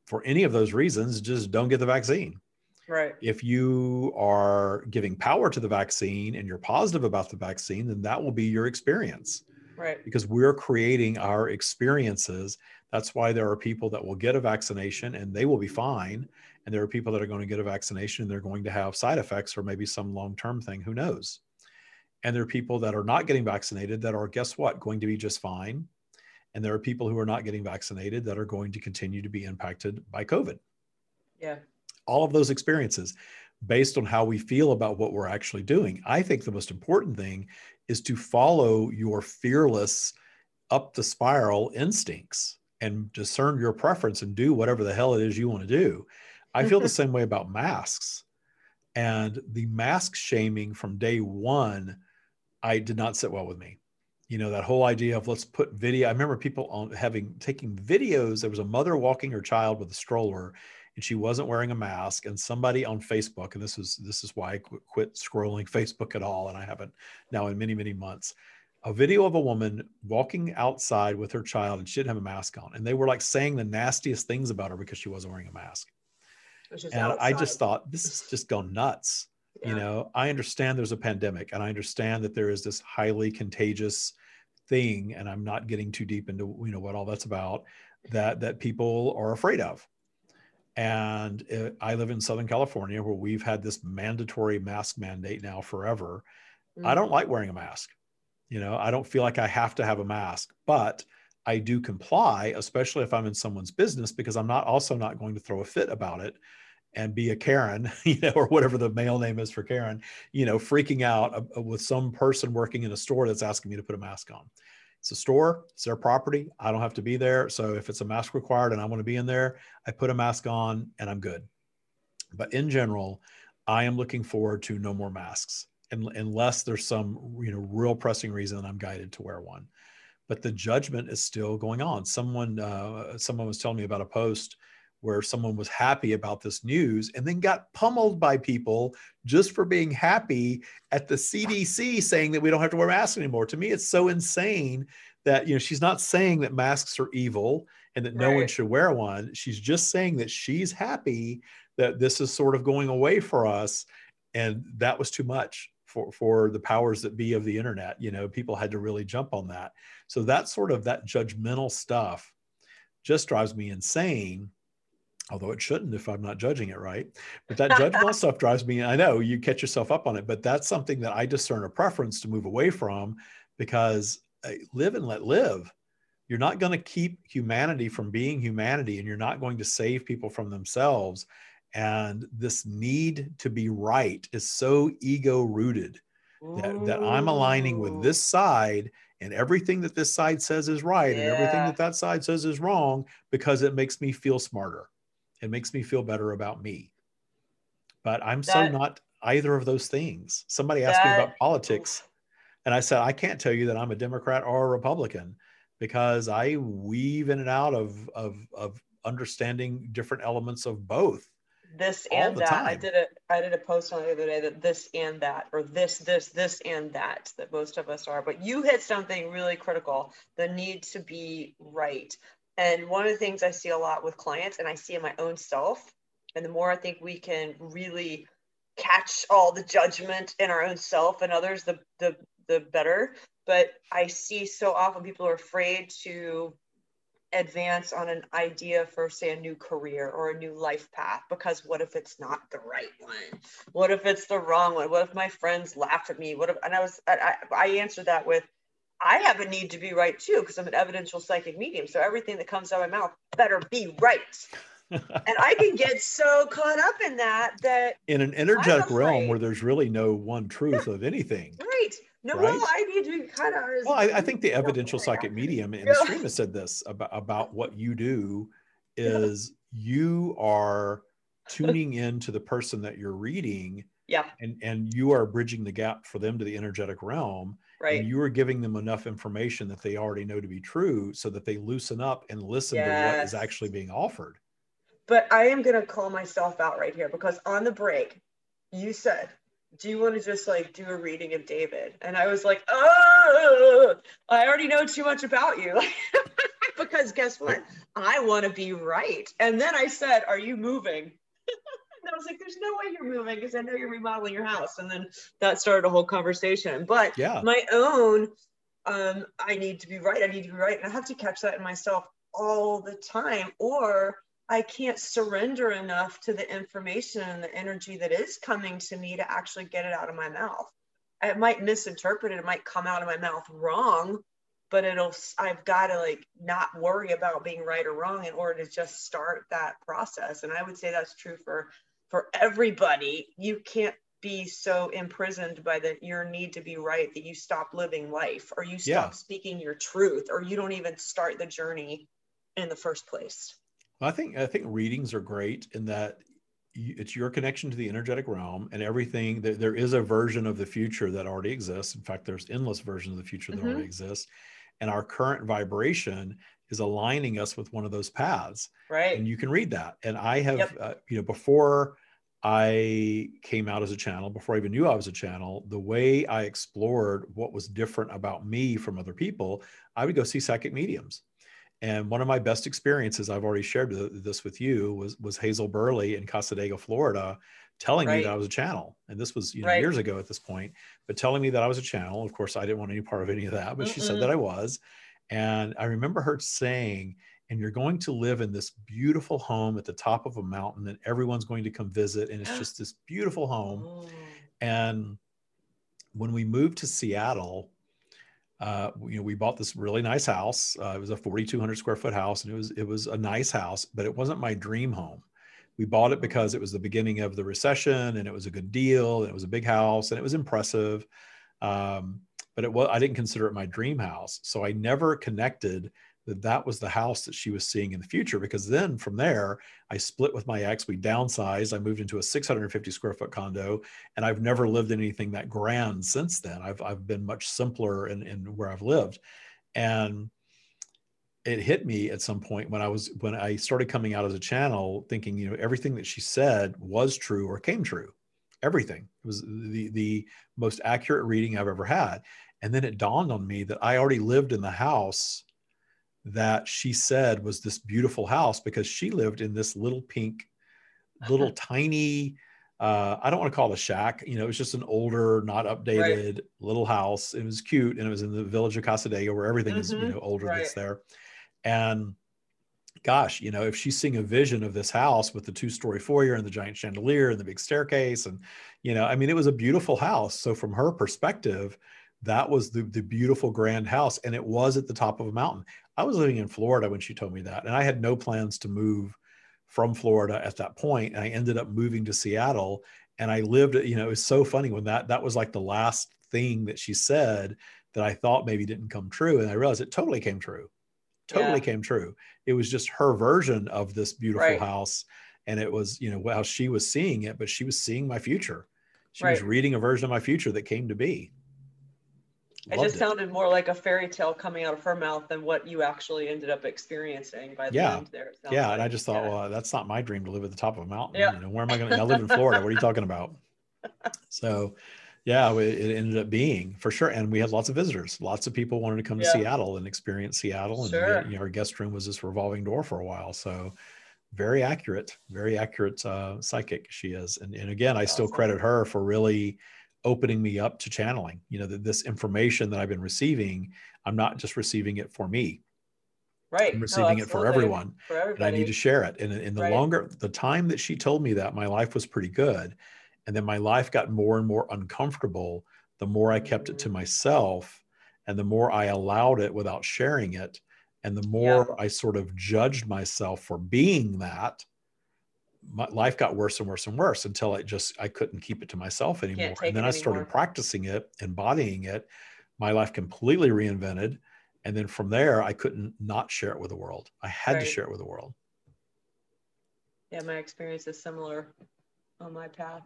for any of those reasons just don't get the vaccine. Right. If you are giving power to the vaccine and you're positive about the vaccine then that will be your experience. Right. Because we're creating our experiences. That's why there are people that will get a vaccination and they will be fine. And there are people that are going to get a vaccination and they're going to have side effects or maybe some long-term thing. Who knows and there are people that are not getting vaccinated that are, guess what, going to be just fine. And there are people who are not getting vaccinated that are going to continue to be impacted by COVID. Yeah. All of those experiences based on how we feel about what we're actually doing. I think the most important thing is to follow your fearless up the spiral instincts and discern your preference and do whatever the hell it is you want to do. I feel the same way about masks. And the mask shaming from day one I did not sit well with me. You know, that whole idea of let's put video. I remember people on having taking videos. There was a mother walking her child with a stroller and she wasn't wearing a mask. And somebody on Facebook, and this is this is why I quit scrolling Facebook at all, and I haven't now in many, many months. A video of a woman walking outside with her child and she didn't have a mask on. And they were like saying the nastiest things about her because she wasn't wearing a mask. And outside. I just thought, this is just gone nuts yeah. you know i understand there's a pandemic and i understand that there is this highly contagious thing and i'm not getting too deep into you know what all that's about that that people are afraid of and it, i live in southern california where we've had this mandatory mask mandate now forever mm-hmm. i don't like wearing a mask you know i don't feel like i have to have a mask but i do comply especially if i'm in someone's business because i'm not also not going to throw a fit about it and be a Karen, you know, or whatever the male name is for Karen, you know, freaking out uh, uh, with some person working in a store that's asking me to put a mask on. It's a store, it's their property. I don't have to be there. So if it's a mask required and I want to be in there, I put a mask on and I'm good. But in general, I am looking forward to no more masks unless there's some, you know, real pressing reason I'm guided to wear one. But the judgment is still going on. Someone, uh, someone was telling me about a post where someone was happy about this news and then got pummeled by people just for being happy at the CDC saying that we don't have to wear masks anymore. To me, it's so insane that you know she's not saying that masks are evil and that no one should wear one. She's just saying that she's happy that this is sort of going away for us, and that was too much for for the powers that be of the internet. You know, people had to really jump on that. So that sort of that judgmental stuff just drives me insane although it shouldn't if I'm not judging it right. But that judgmental stuff drives me. I know you catch yourself up on it, but that's something that I discern a preference to move away from because I live and let live. you're not going to keep humanity from being humanity and you're not going to save people from themselves and this need to be right is so ego rooted that, that i'm aligning with this side and everything that this side says is right yeah. and everything that that side says is wrong because it makes me feel smarter it makes me feel better about me but i'm that, so not either of those things somebody asked that, me about politics and i said i can't tell you that i'm a democrat or a republican because i weave in and out of of, of understanding different elements of both this and that. Time. I did a I did a post on the other day that this and that, or this, this, this and that, that most of us are. But you hit something really critical: the need to be right. And one of the things I see a lot with clients, and I see in my own self, and the more I think we can really catch all the judgment in our own self and others, the the the better. But I see so often people are afraid to advance on an idea for say a new career or a new life path because what if it's not the right one? What if it's the wrong one? What if my friends laugh at me? What if and i was i, I answered that with i have a need to be right too because i'm an evidential psychic medium so everything that comes out of my mouth better be right and i can get so caught up in that that in an energetic realm where there's really no one truth of anything right no, right? well, I need to kind of. Well, I, I, think the evidential psychic medium and yeah. the stream has said this about about what you do is yeah. you are tuning in to the person that you're reading. Yeah. And and you are bridging the gap for them to the energetic realm. Right. And you are giving them enough information that they already know to be true so that they loosen up and listen yes. to what is actually being offered. But I am going to call myself out right here because on the break, you said do you want to just like do a reading of David? And I was like, oh, I already know too much about you. because guess what? I want to be right. And then I said, Are you moving? and I was like, There's no way you're moving because I know you're remodeling your house. And then that started a whole conversation. But yeah. my own, um, I need to be right. I need to be right. And I have to catch that in myself all the time. Or I can't surrender enough to the information and the energy that is coming to me to actually get it out of my mouth. I might misinterpret it, it might come out of my mouth wrong, but it'll, I've got to like not worry about being right or wrong in order to just start that process. And I would say that's true for, for everybody. You can't be so imprisoned by the your need to be right that you stop living life or you stop yeah. speaking your truth or you don't even start the journey in the first place. I think I think readings are great in that it's your connection to the energetic realm and everything that there is a version of the future that already exists in fact there's endless versions of the future that mm-hmm. already exist and our current vibration is aligning us with one of those paths right and you can read that and i have yep. uh, you know before i came out as a channel before i even knew i was a channel the way i explored what was different about me from other people i would go see psychic mediums and one of my best experiences, I've already shared this with you, was was Hazel Burley in Cassadaga, Florida, telling right. me that I was a channel. And this was you know, right. years ago at this point, but telling me that I was a channel. Of course, I didn't want any part of any of that, but Mm-mm. she said that I was. And I remember her saying, and you're going to live in this beautiful home at the top of a mountain and everyone's going to come visit. And it's just this beautiful home. Oh. And when we moved to Seattle, uh, you know, we bought this really nice house. Uh, it was a 4,200 square foot house, and it was it was a nice house, but it wasn't my dream home. We bought it because it was the beginning of the recession, and it was a good deal, and it was a big house, and it was impressive. Um, but it was I didn't consider it my dream house, so I never connected that that was the house that she was seeing in the future because then from there i split with my ex we downsized i moved into a 650 square foot condo and i've never lived in anything that grand since then. I've, I've been much simpler in, in where i've lived. And it hit me at some point when i was when i started coming out as a channel thinking you know everything that she said was true or came true. Everything. It was the the most accurate reading i've ever had and then it dawned on me that i already lived in the house that she said was this beautiful house because she lived in this little pink, little tiny, uh, I don't want to call it a shack. You know, it was just an older, not updated right. little house. It was cute, and it was in the village of Cassadaga, where everything mm-hmm. is you mm-hmm. know older right. that's there. And gosh, you know, if she's seeing a vision of this house with the two-story foyer and the giant chandelier and the big staircase, and you know, I mean, it was a beautiful house. So from her perspective, that was the, the beautiful grand house and it was at the top of a mountain i was living in florida when she told me that and i had no plans to move from florida at that point and i ended up moving to seattle and i lived you know it was so funny when that that was like the last thing that she said that i thought maybe didn't come true and i realized it totally came true totally yeah. came true it was just her version of this beautiful right. house and it was you know how she was seeing it but she was seeing my future she right. was reading a version of my future that came to be Loved it just it. sounded more like a fairy tale coming out of her mouth than what you actually ended up experiencing by the yeah. end there. Yeah, like. and I just thought, yeah. well, that's not my dream to live at the top of a mountain. Yeah. You know, where am I going to? I live in Florida. What are you talking about? So, yeah, it, ended up being for sure, and we had lots of visitors. Lots of people wanted to come to. Seattle and experience Seattle, and sure. we, you know, our guest room was this revolving door for a while. So, very accurate, very accurate uh, psychic she is, and and again, I still credit her for really opening me up to channeling you know that this information that i've been receiving i'm not just receiving it for me. Right. I'm receiving it for everyone for and i need to share it. And in the right. longer the time that she told me that my life was pretty good and then my life got more and more uncomfortable the more i kept it to myself and the more i allowed it without sharing it and the more yeah. i sort of judged myself for being that my life got worse and worse and worse until I just I couldn't keep it to myself anymore. And then I started practicing it, embodying it. My life completely reinvented. And then from there, I couldn't not share it with the world. I had right. to share it with the world. Yeah, my experience is similar on my path.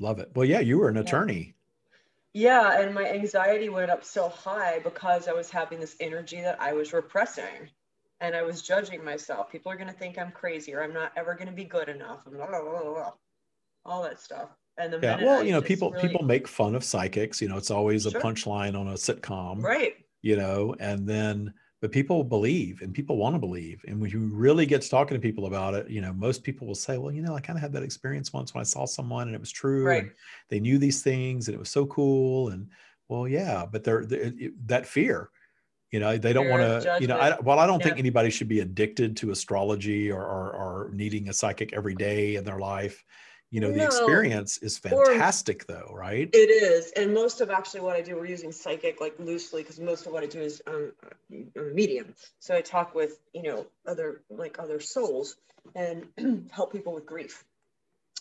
Love it. Well, yeah, you were an yeah. attorney. Yeah, and my anxiety went up so high because I was having this energy that I was repressing and I was judging myself. People are going to think I'm crazy or I'm not ever going to be good enough. Blah, blah, blah, all that stuff. And the yeah, well, you know, people really... people make fun of psychics. You know, it's always sure. a punchline on a sitcom, right? You know, and then but people believe and people want to believe. And when you really get to talking to people about it, you know, most people will say, well, you know, I kind of had that experience once when I saw someone and it was true, right. and they knew these things and it was so cool. And well, yeah, but they're, they're that fear you know they don't want to you know I, well i don't yeah. think anybody should be addicted to astrology or, or, or needing a psychic every day in their life. You know no. the experience is fantastic or, though right? It is and most of actually what i do we're using psychic like loosely because most of what i do is um, a medium. So i talk with you know other like other souls and help people with grief.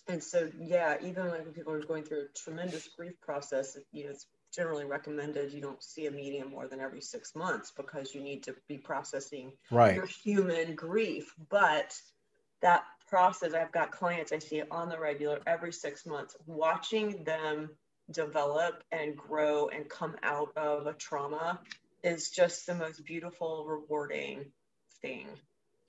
And so yeah even like when people are going through a tremendous grief process you know it's generally recommended you don't see a medium more than every six months because you need to be processing right. your human grief. But that process, I've got clients I see on the regular every six months, watching them develop and grow and come out of a trauma is just the most beautiful, rewarding thing.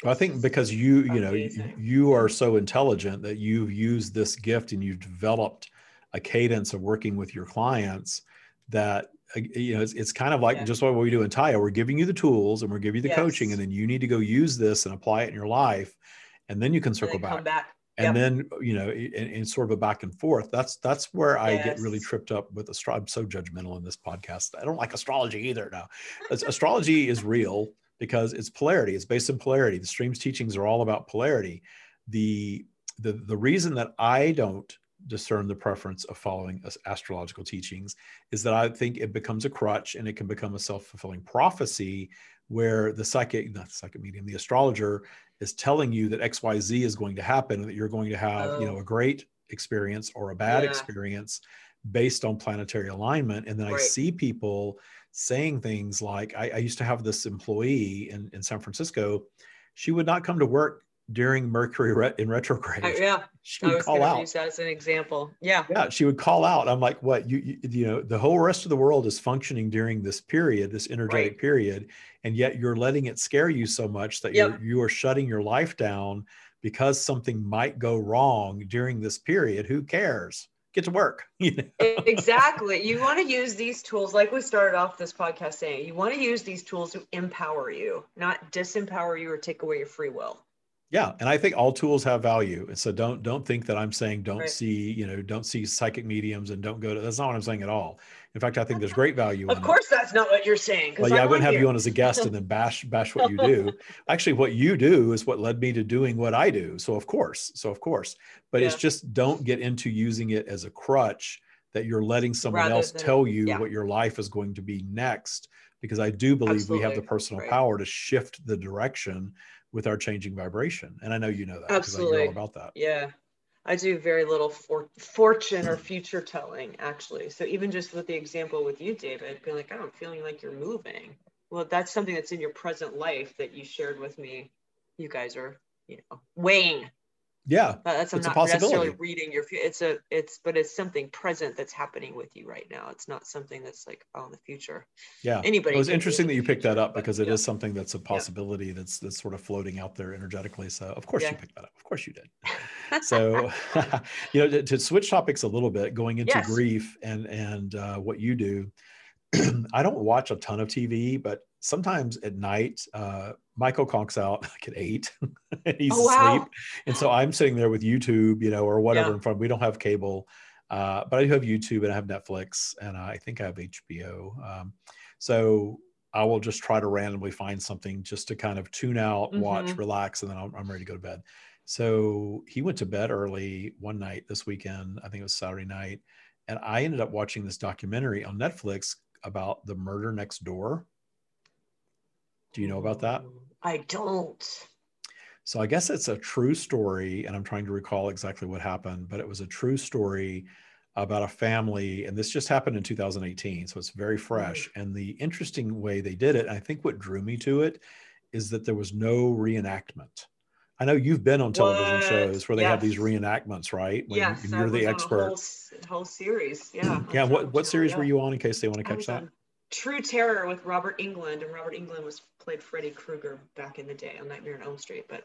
I think because you, you know, you, you are so intelligent that you've used this gift and you've developed a cadence of working with your clients that uh, you know it's, it's kind of like yeah. just what we do in Tya. We're giving you the tools and we're giving you the yes. coaching, and then you need to go use this and apply it in your life, and then you can circle back. back. And yep. then you know, in, in, sort of a back and forth. That's that's where I yes. get really tripped up with astrology. I'm so judgmental in this podcast. I don't like astrology either. Now, astrology is real because it's polarity. It's based on polarity. The streams teachings are all about polarity. The the the reason that I don't discern the preference of following astrological teachings is that I think it becomes a crutch and it can become a self fulfilling prophecy where the psychic, not the psychic medium, the astrologer is telling you that XYZ is going to happen, that you're going to have, oh. you know, oh. a great experience or a bad yeah. experience based on planetary alignment. And then right. I see people saying things like, I, I used to have this employee in, in San Francisco. She would not come to work during Mercury re- in retrograde. Uh, yeah, she would call out. Use that as an example. Yeah, yeah, she would call out. I'm like, what? You, you, you know, the whole rest of the world is functioning during this period, this energetic right. period, and yet you're letting it scare you so much that yep. you're you are shutting your life down because something might go wrong during this period. Who cares? Get to work. You know? exactly. You want to use these tools, like we started off this podcast saying. You want to use these tools to empower you, not disempower you or take away your free will yeah and i think all tools have value and so don't don't think that i'm saying don't right. see you know don't see psychic mediums and don't go to that's not what i'm saying at all in fact i think there's great value of course that's not what you're saying well yeah i, I wouldn't have you on as a guest and then bash bash what you do actually what you do is what led me to doing what i do so of course so of course but yeah. it's just don't get into using it as a crutch that you're letting someone Rather else than- tell you yeah. what your life is going to be next because i do believe we have the personal right. power to shift the direction with our changing vibration and i know you know that because i hear Absolutely. all about that Yeah. I do very little for fortune or future telling, actually. So even just with the example with you, David, being like, oh, I'm feeling like you're moving. Well, that's something that's in your present life that you shared with me. You guys are, you know, weighing. Yeah That- That's I'm It's a not necessarily possibility. reading your. It's a. It's but it's something present that's happening with you right now. It's not something that's like oh in the future. yeah Anybody. it was interesting that you picked that future, up but because it is yeah. something that's a possibility that's that's sort of floating out there energetically so of course you picked that up of course you did so you know to, to switch topics a little bit going into Yes. grief and and uh, what you do i don't watch a ton of tv but sometimes at night uh, michael conks out like at eight and he's Oh, wow. asleep and so i'm sitting there with youtube you know or whatever Yeah. in front we don't have cable uh, but i do have youtube and i have netflix and i think i have hbo um, so i will just try to randomly find something just to kind of tune out watch Mhm. relax and then I'm, I'm ready to go to bed so he went to bed early one night this weekend. I think it was Saturday night. And I ended up watching this documentary on Netflix about the murder next door. Do you know about that? I don't. So I guess it's a true story, and I'm trying to recall exactly what happened, but it was a true story about a family, and this just happened in 2018, so it's very fresh. And the interesting way they did it, and I think what drew me to it, is that there was no reenactment. I know you've been on television What? shows where they have these reenactments, right? When, yes, you're the expert. Whole, whole series. Yeah. yeah. What what series yeah. were you on? In case they want to catch that. on True Terror with Robert Englund, and Robert Englund was played Freddy Krueger back in the day on Nightmare on Elm Street. But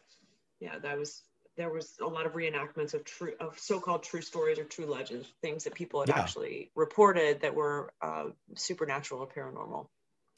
yeah, that was there was a lot of reenactments of true of so-called true stories or true legends, things that people had Yeah. actually reported that were uh, supernatural or paranormal.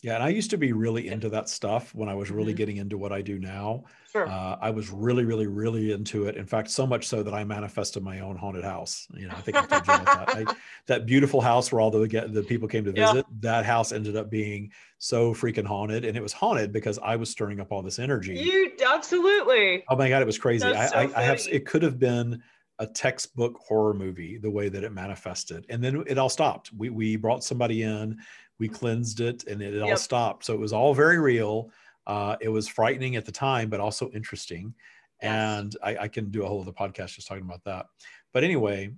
Yeah, and I used to be really into that stuff when I was really Mhm. getting into what I do now. Sure. Uh, I was really, really, really into it. In fact, so much so that I manifested my own haunted house. You know, I think I told you about that. I, that beautiful house where all the the people came to Yeah. visit. That house ended up being so freaking haunted, and it was haunted because I was stirring up all this energy. you absolutely. Oh my god, it was crazy. I, so I, I have. It could have been a textbook horror movie the way that it manifested, and then it all stopped. We we brought somebody in, we cleansed it, and it, it all stopped. So it was all very real. Uh, it was frightening at the time, but also interesting. Yes. And I, I can do a whole other podcast just talking about that. But anyway,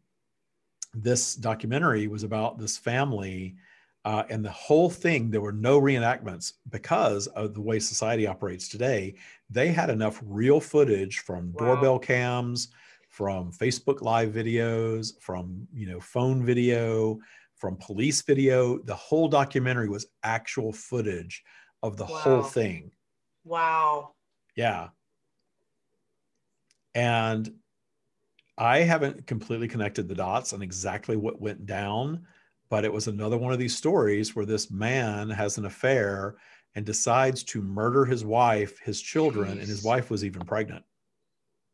this documentary was about this family. Uh, and the whole thing, there were no reenactments because of the way society operates today. They had enough real footage from Wow. doorbell cams, from Facebook live videos, from you know phone video, from police video. The whole documentary was actual footage of the whole thing. Wow. Yeah. And I haven't completely connected the dots on exactly what went down, but it was another one of these stories where this man has an affair and decides to murder his wife, his children, and his wife was even pregnant.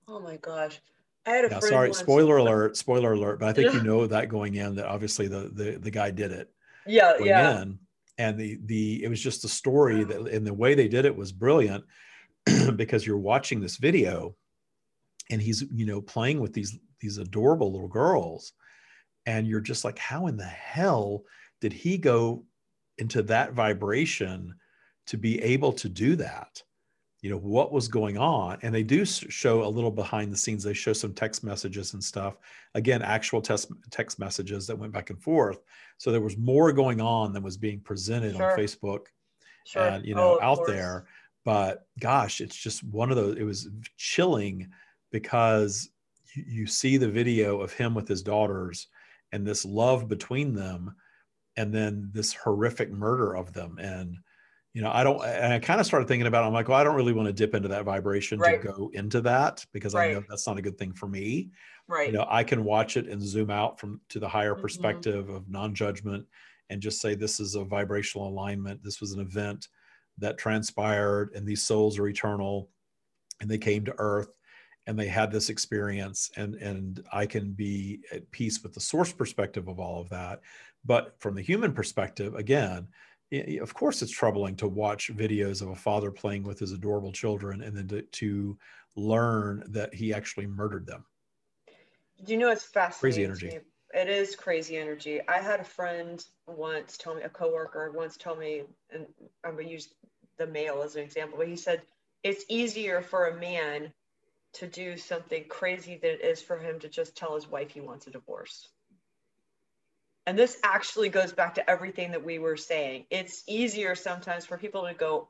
Oh my gosh. I had a Yeah, sorry, once- spoiler alert, spoiler alert, but I think you know that going in that obviously the the, the guy did it Yeah, yeah. in. And the the it was just the story that and the way they did it was brilliant because you're watching this video and he's you know playing with these these adorable little girls and you're just like how in the hell did he go into that vibration to be able to do that you know what was going on and they do show a little behind the scenes they show some text messages and stuff again actual text text messages that went back and forth so there was more going on than was being presented Sure. on facebook Sure. and you know Oh, out course. there but gosh it's just one of those it was chilling because you, you see the video of him with his daughters and this love between them and then this horrific murder of them and you know i don't and i kind of started thinking about it i'm like well i don't really want to dip into that vibration Right. to go into that because i know that's not a good thing for me Right. you know i can watch it and zoom out from to the higher Mhm. perspective of non-judgment and just say this is a vibrational alignment this was an event that transpired and these souls are eternal and they came to earth and they had this experience and and i can be at peace with the source perspective of all of that but from the human perspective again of course it's troubling to watch videos of a father playing with his adorable children and then to, to learn that he actually murdered them Do you know it's fascinating Crazy energy. it is crazy energy. I had a friend once tell me, a coworker once tell me, and I'm gonna use the male as an example, but he said it's easier for a man to do something crazy than it is for him to just tell his wife he wants a divorce. And this actually goes back to everything that we were saying. It's easier sometimes for people to go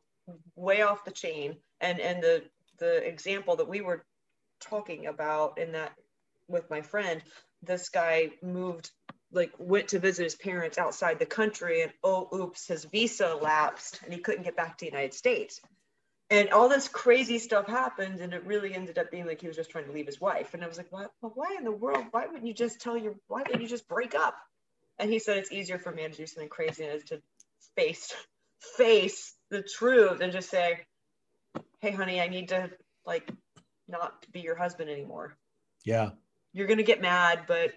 way off the chain. And and the the example that we were talking about in that with my friend, this guy moved like went to visit his parents outside the country and oh oops his visa lapsed and he couldn't get back to the united states and all this crazy stuff happened and it really ended up being like he was just trying to leave his wife and i was like well, why in the world why wouldn't you just tell your why wouldn't you just break up and he said it's easier for me to do something crazy than it is to face face the truth and just say hey honey i need to like not be your husband anymore yeah you're gonna get mad, but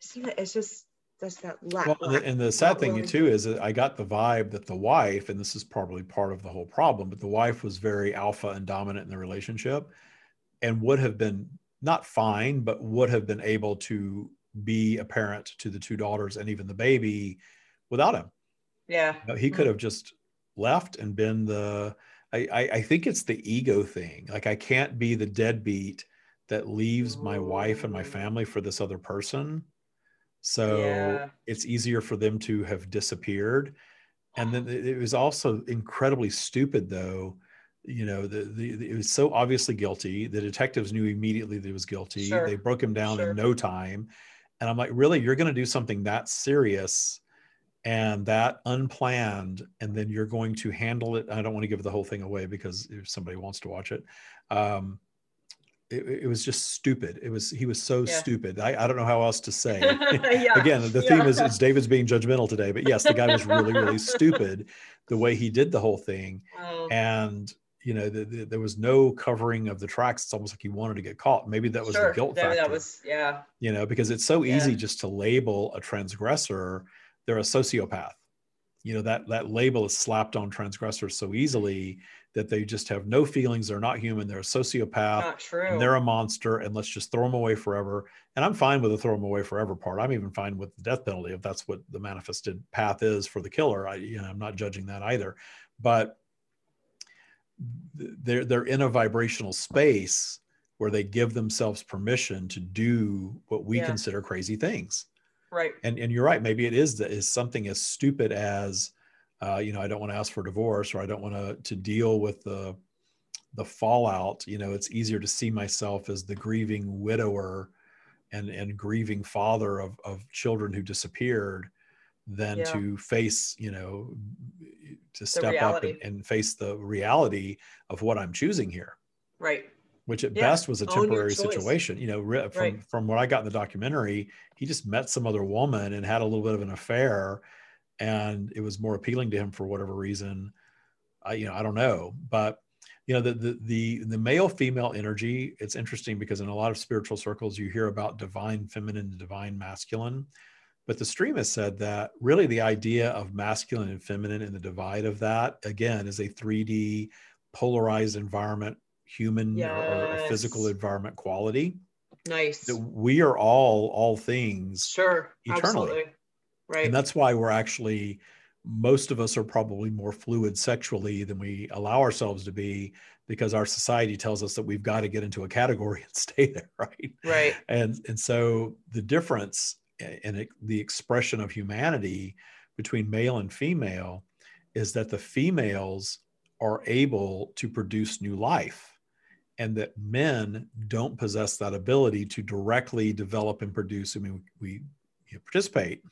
see that it's just that's that lack. Well, and the sad thing too is that I got the vibe that the wife, and this is probably part of the whole problem, but the wife was very alpha and dominant in the relationship, and would have been not fine, but would have been able to be a parent to the two daughters and even the baby without him. Yeah, you know, he could have just left and been the. I, I, I think it's the ego thing. Like I can't be the deadbeat that leaves my wife and my family for this other person. So yeah. it's easier for them to have disappeared. And then it was also incredibly stupid, though. You know, the, the, the, it was so obviously guilty. The detectives knew immediately that he was guilty. Sure. They broke him down sure. in no time. And I'm like, really, you're going to do something that serious and that unplanned, and then you're going to handle it. I don't want to give the whole thing away because if somebody wants to watch it, um, it, it, was just stupid. It was he was so yeah. stupid. I, I don't know how else to say. yeah. Again, the yeah. theme is, is David's being judgmental today, but yes, the guy was really really stupid the way he did the whole thing, oh. and you know the, the, there was no covering of the tracks. It's almost like he wanted to get caught. Maybe that was sure. the guilt factor. That was yeah. You know because it's so easy just to label a transgressor. They're a sociopath. You know that that label is slapped on transgressors so easily that they just have no feelings. They're not human. They're a sociopath. Not true. And they're a monster. And let's just throw them away forever. And I'm fine with the throw them away forever part. I'm even fine with the death penalty if that's what the manifested path is for the killer. I, you know, I'm not judging that either. But they're they're in a vibrational space where they give themselves permission to do what we yeah. consider crazy things. Right. And and you're right. Maybe it is that is something as stupid as uh, you know, I don't want to ask for divorce or I don't want to to deal with the the fallout. You know, it's easier to see myself as the grieving widower and and grieving father of of children who disappeared than yeah. to face, you know, to step up and, and, face the reality of what I'm choosing here. Right. Which at yeah. best was a temporary situation. You know, from right. from what I got in the documentary, he just met some other woman and had a little bit of an affair and it was more appealing to him for whatever reason. I, you know, I don't know, but you know, the, the, the, the male female energy, it's interesting because in a lot of spiritual circles, you hear about divine feminine divine masculine. But the stream has said that really the idea of masculine and feminine and the divide of that, again, is a 3D polarized environment, human yes. or, or physical environment quality. Nice. That we are all, all things sure, eternally. Absolutely. Right. And that's why we're actually, most of us are probably more fluid sexually than we allow ourselves to be because our society tells us that we've got to get into a category and stay there. Right. Right. And, and so the difference in the expression of humanity between male and female is that the females are able to produce new life and that men don't possess that ability to directly develop and produce. I mean, we you participate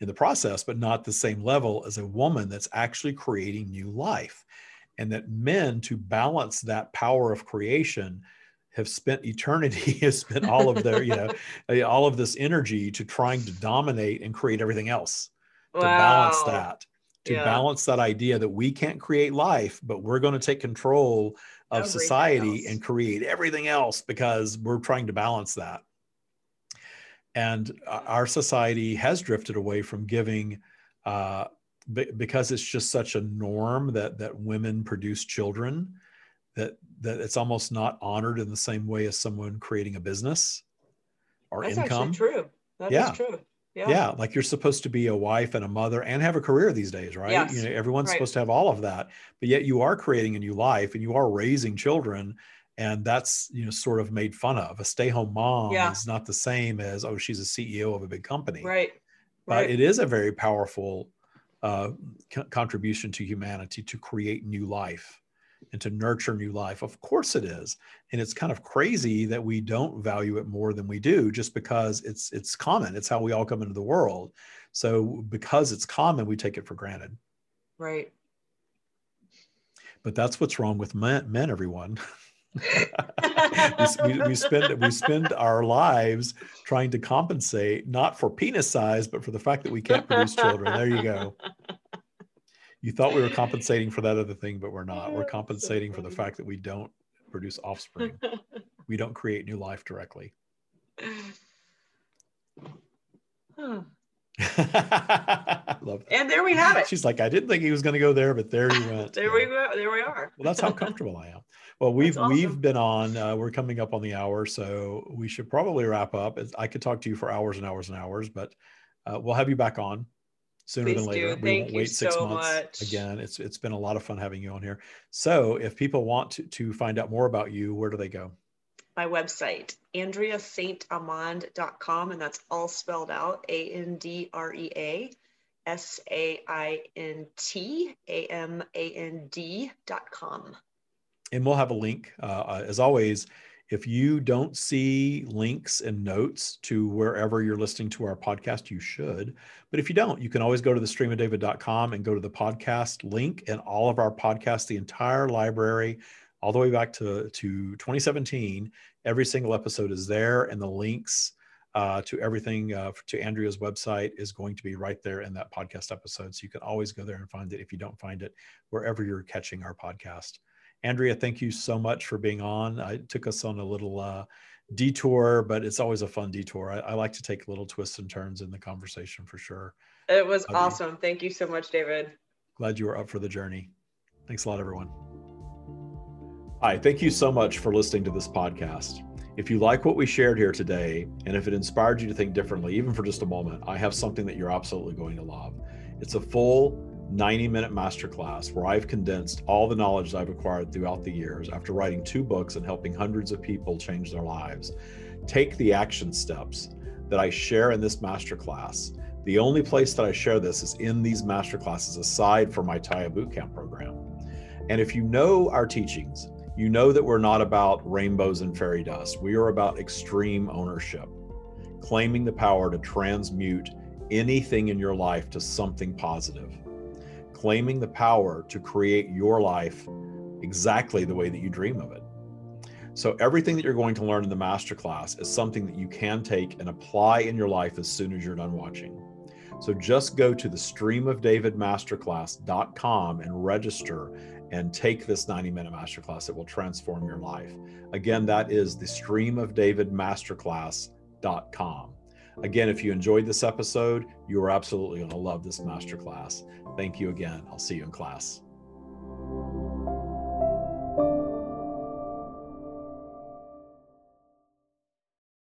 in the process, but not the same level as a woman that's actually creating new life. And that men, to balance that power of creation, have spent eternity, have spent all of their, you know, all of this energy to trying to dominate and create everything else. Wow. To balance that, to yeah. balance that idea that we can't create life, but we're going to take control of everything society else. and create everything else because we're trying to balance that and our society has drifted away from giving uh, because it's just such a norm that that women produce children that that it's almost not honored in the same way as someone creating a business or income. That's income. true. That Yeah. is true. Yeah. Yeah. like you're supposed to be a wife and a mother and have a career these days, right? Yes, You know, everyone's right. supposed to have all of that, but yet you are creating a new life and you are raising children, and that's you know sort of made fun of. A stay-home mom Yeah. is not the same as oh she's a CEO of a big company, Right. but Right. it is a very powerful uh, co- contribution to humanity to create new life and to nurture new life. Of course it is, and it's kind of crazy that we don't value it more than we do, just because it's it's common. It's how we all come into the world. So because it's common, we take it for granted. right. But that's what's wrong with men, men everyone. we, we, we spend we spend our lives trying to compensate not for penis size but for the fact that we can't produce children there you go you thought we were compensating for that other thing but we're not we're compensating for the fact that we don't produce offspring we don't create new life directly Huh. Love that. and there we have it. she's like i didn't think he was going to go there but there he went There we go. There we are. Well, that's how comfortable I am. Well, we've awesome. we've been on. Uh, we're coming up on the hour, so we should probably wrap up. I could talk to you for hours and hours and hours, but uh, we'll have you back on sooner than later. do. We Thank won't wait six so months much. again. It's it's been a lot of fun having you on here. So, if people want to, to find out more about you, where do they go? My website, andreasaintamand.com, and that's all spelled out A N D R E A S A I N T A M A N D.com. and we'll have a link uh, uh, as always if you don't see links and notes to wherever you're listening to our podcast you should. But if you don't you can always go to the streamofdavid.com and go to the podcast link and all of our podcasts the entire library all the way back to, to 2017 every single episode is there and the links uh, to everything uh, to andrea's website is going to be right there in that podcast episode. So you can always go there and find it if you don't find it wherever you're catching our podcast Andrea, thank you so much for being on. I took us on a little uh, detour, but it's always a fun detour. I, I like to take little twists and turns in the conversation for sure. It was Love you. awesome. Thank you so much, David. Glad you were up for the journey. Thanks a lot, everyone. Hi, thank you so much for listening to this podcast. If you like what we shared here today, and if it inspired you to think differently, even for just a moment, I have something that you're absolutely going to love. It's a full 90 minute masterclass where I've condensed all the knowledge I've acquired throughout the years after writing two books and helping hundreds of people change their lives. Take the action steps that I share in this masterclass. The only place that I share this is in these masterclasses, aside from my Tya Bootcamp program. And if you know our teachings, you know that we're not about rainbows and fairy dust. We are about extreme ownership, claiming the power to transmute anything in your life to something positive, claiming the power to create your life exactly the way that you dream of it. So, everything that you're going to learn in the masterclass is something that you can take and apply in your life as soon as you're done watching. So, just go to the streamofdavidmasterclass.com and register and take this 90 minute masterclass. It will transform your life. Again, that is the streamofdavidmasterclass.com. Again, if you enjoyed this episode, you are absolutely going to love this masterclass. Thank you again. I'll see you in class.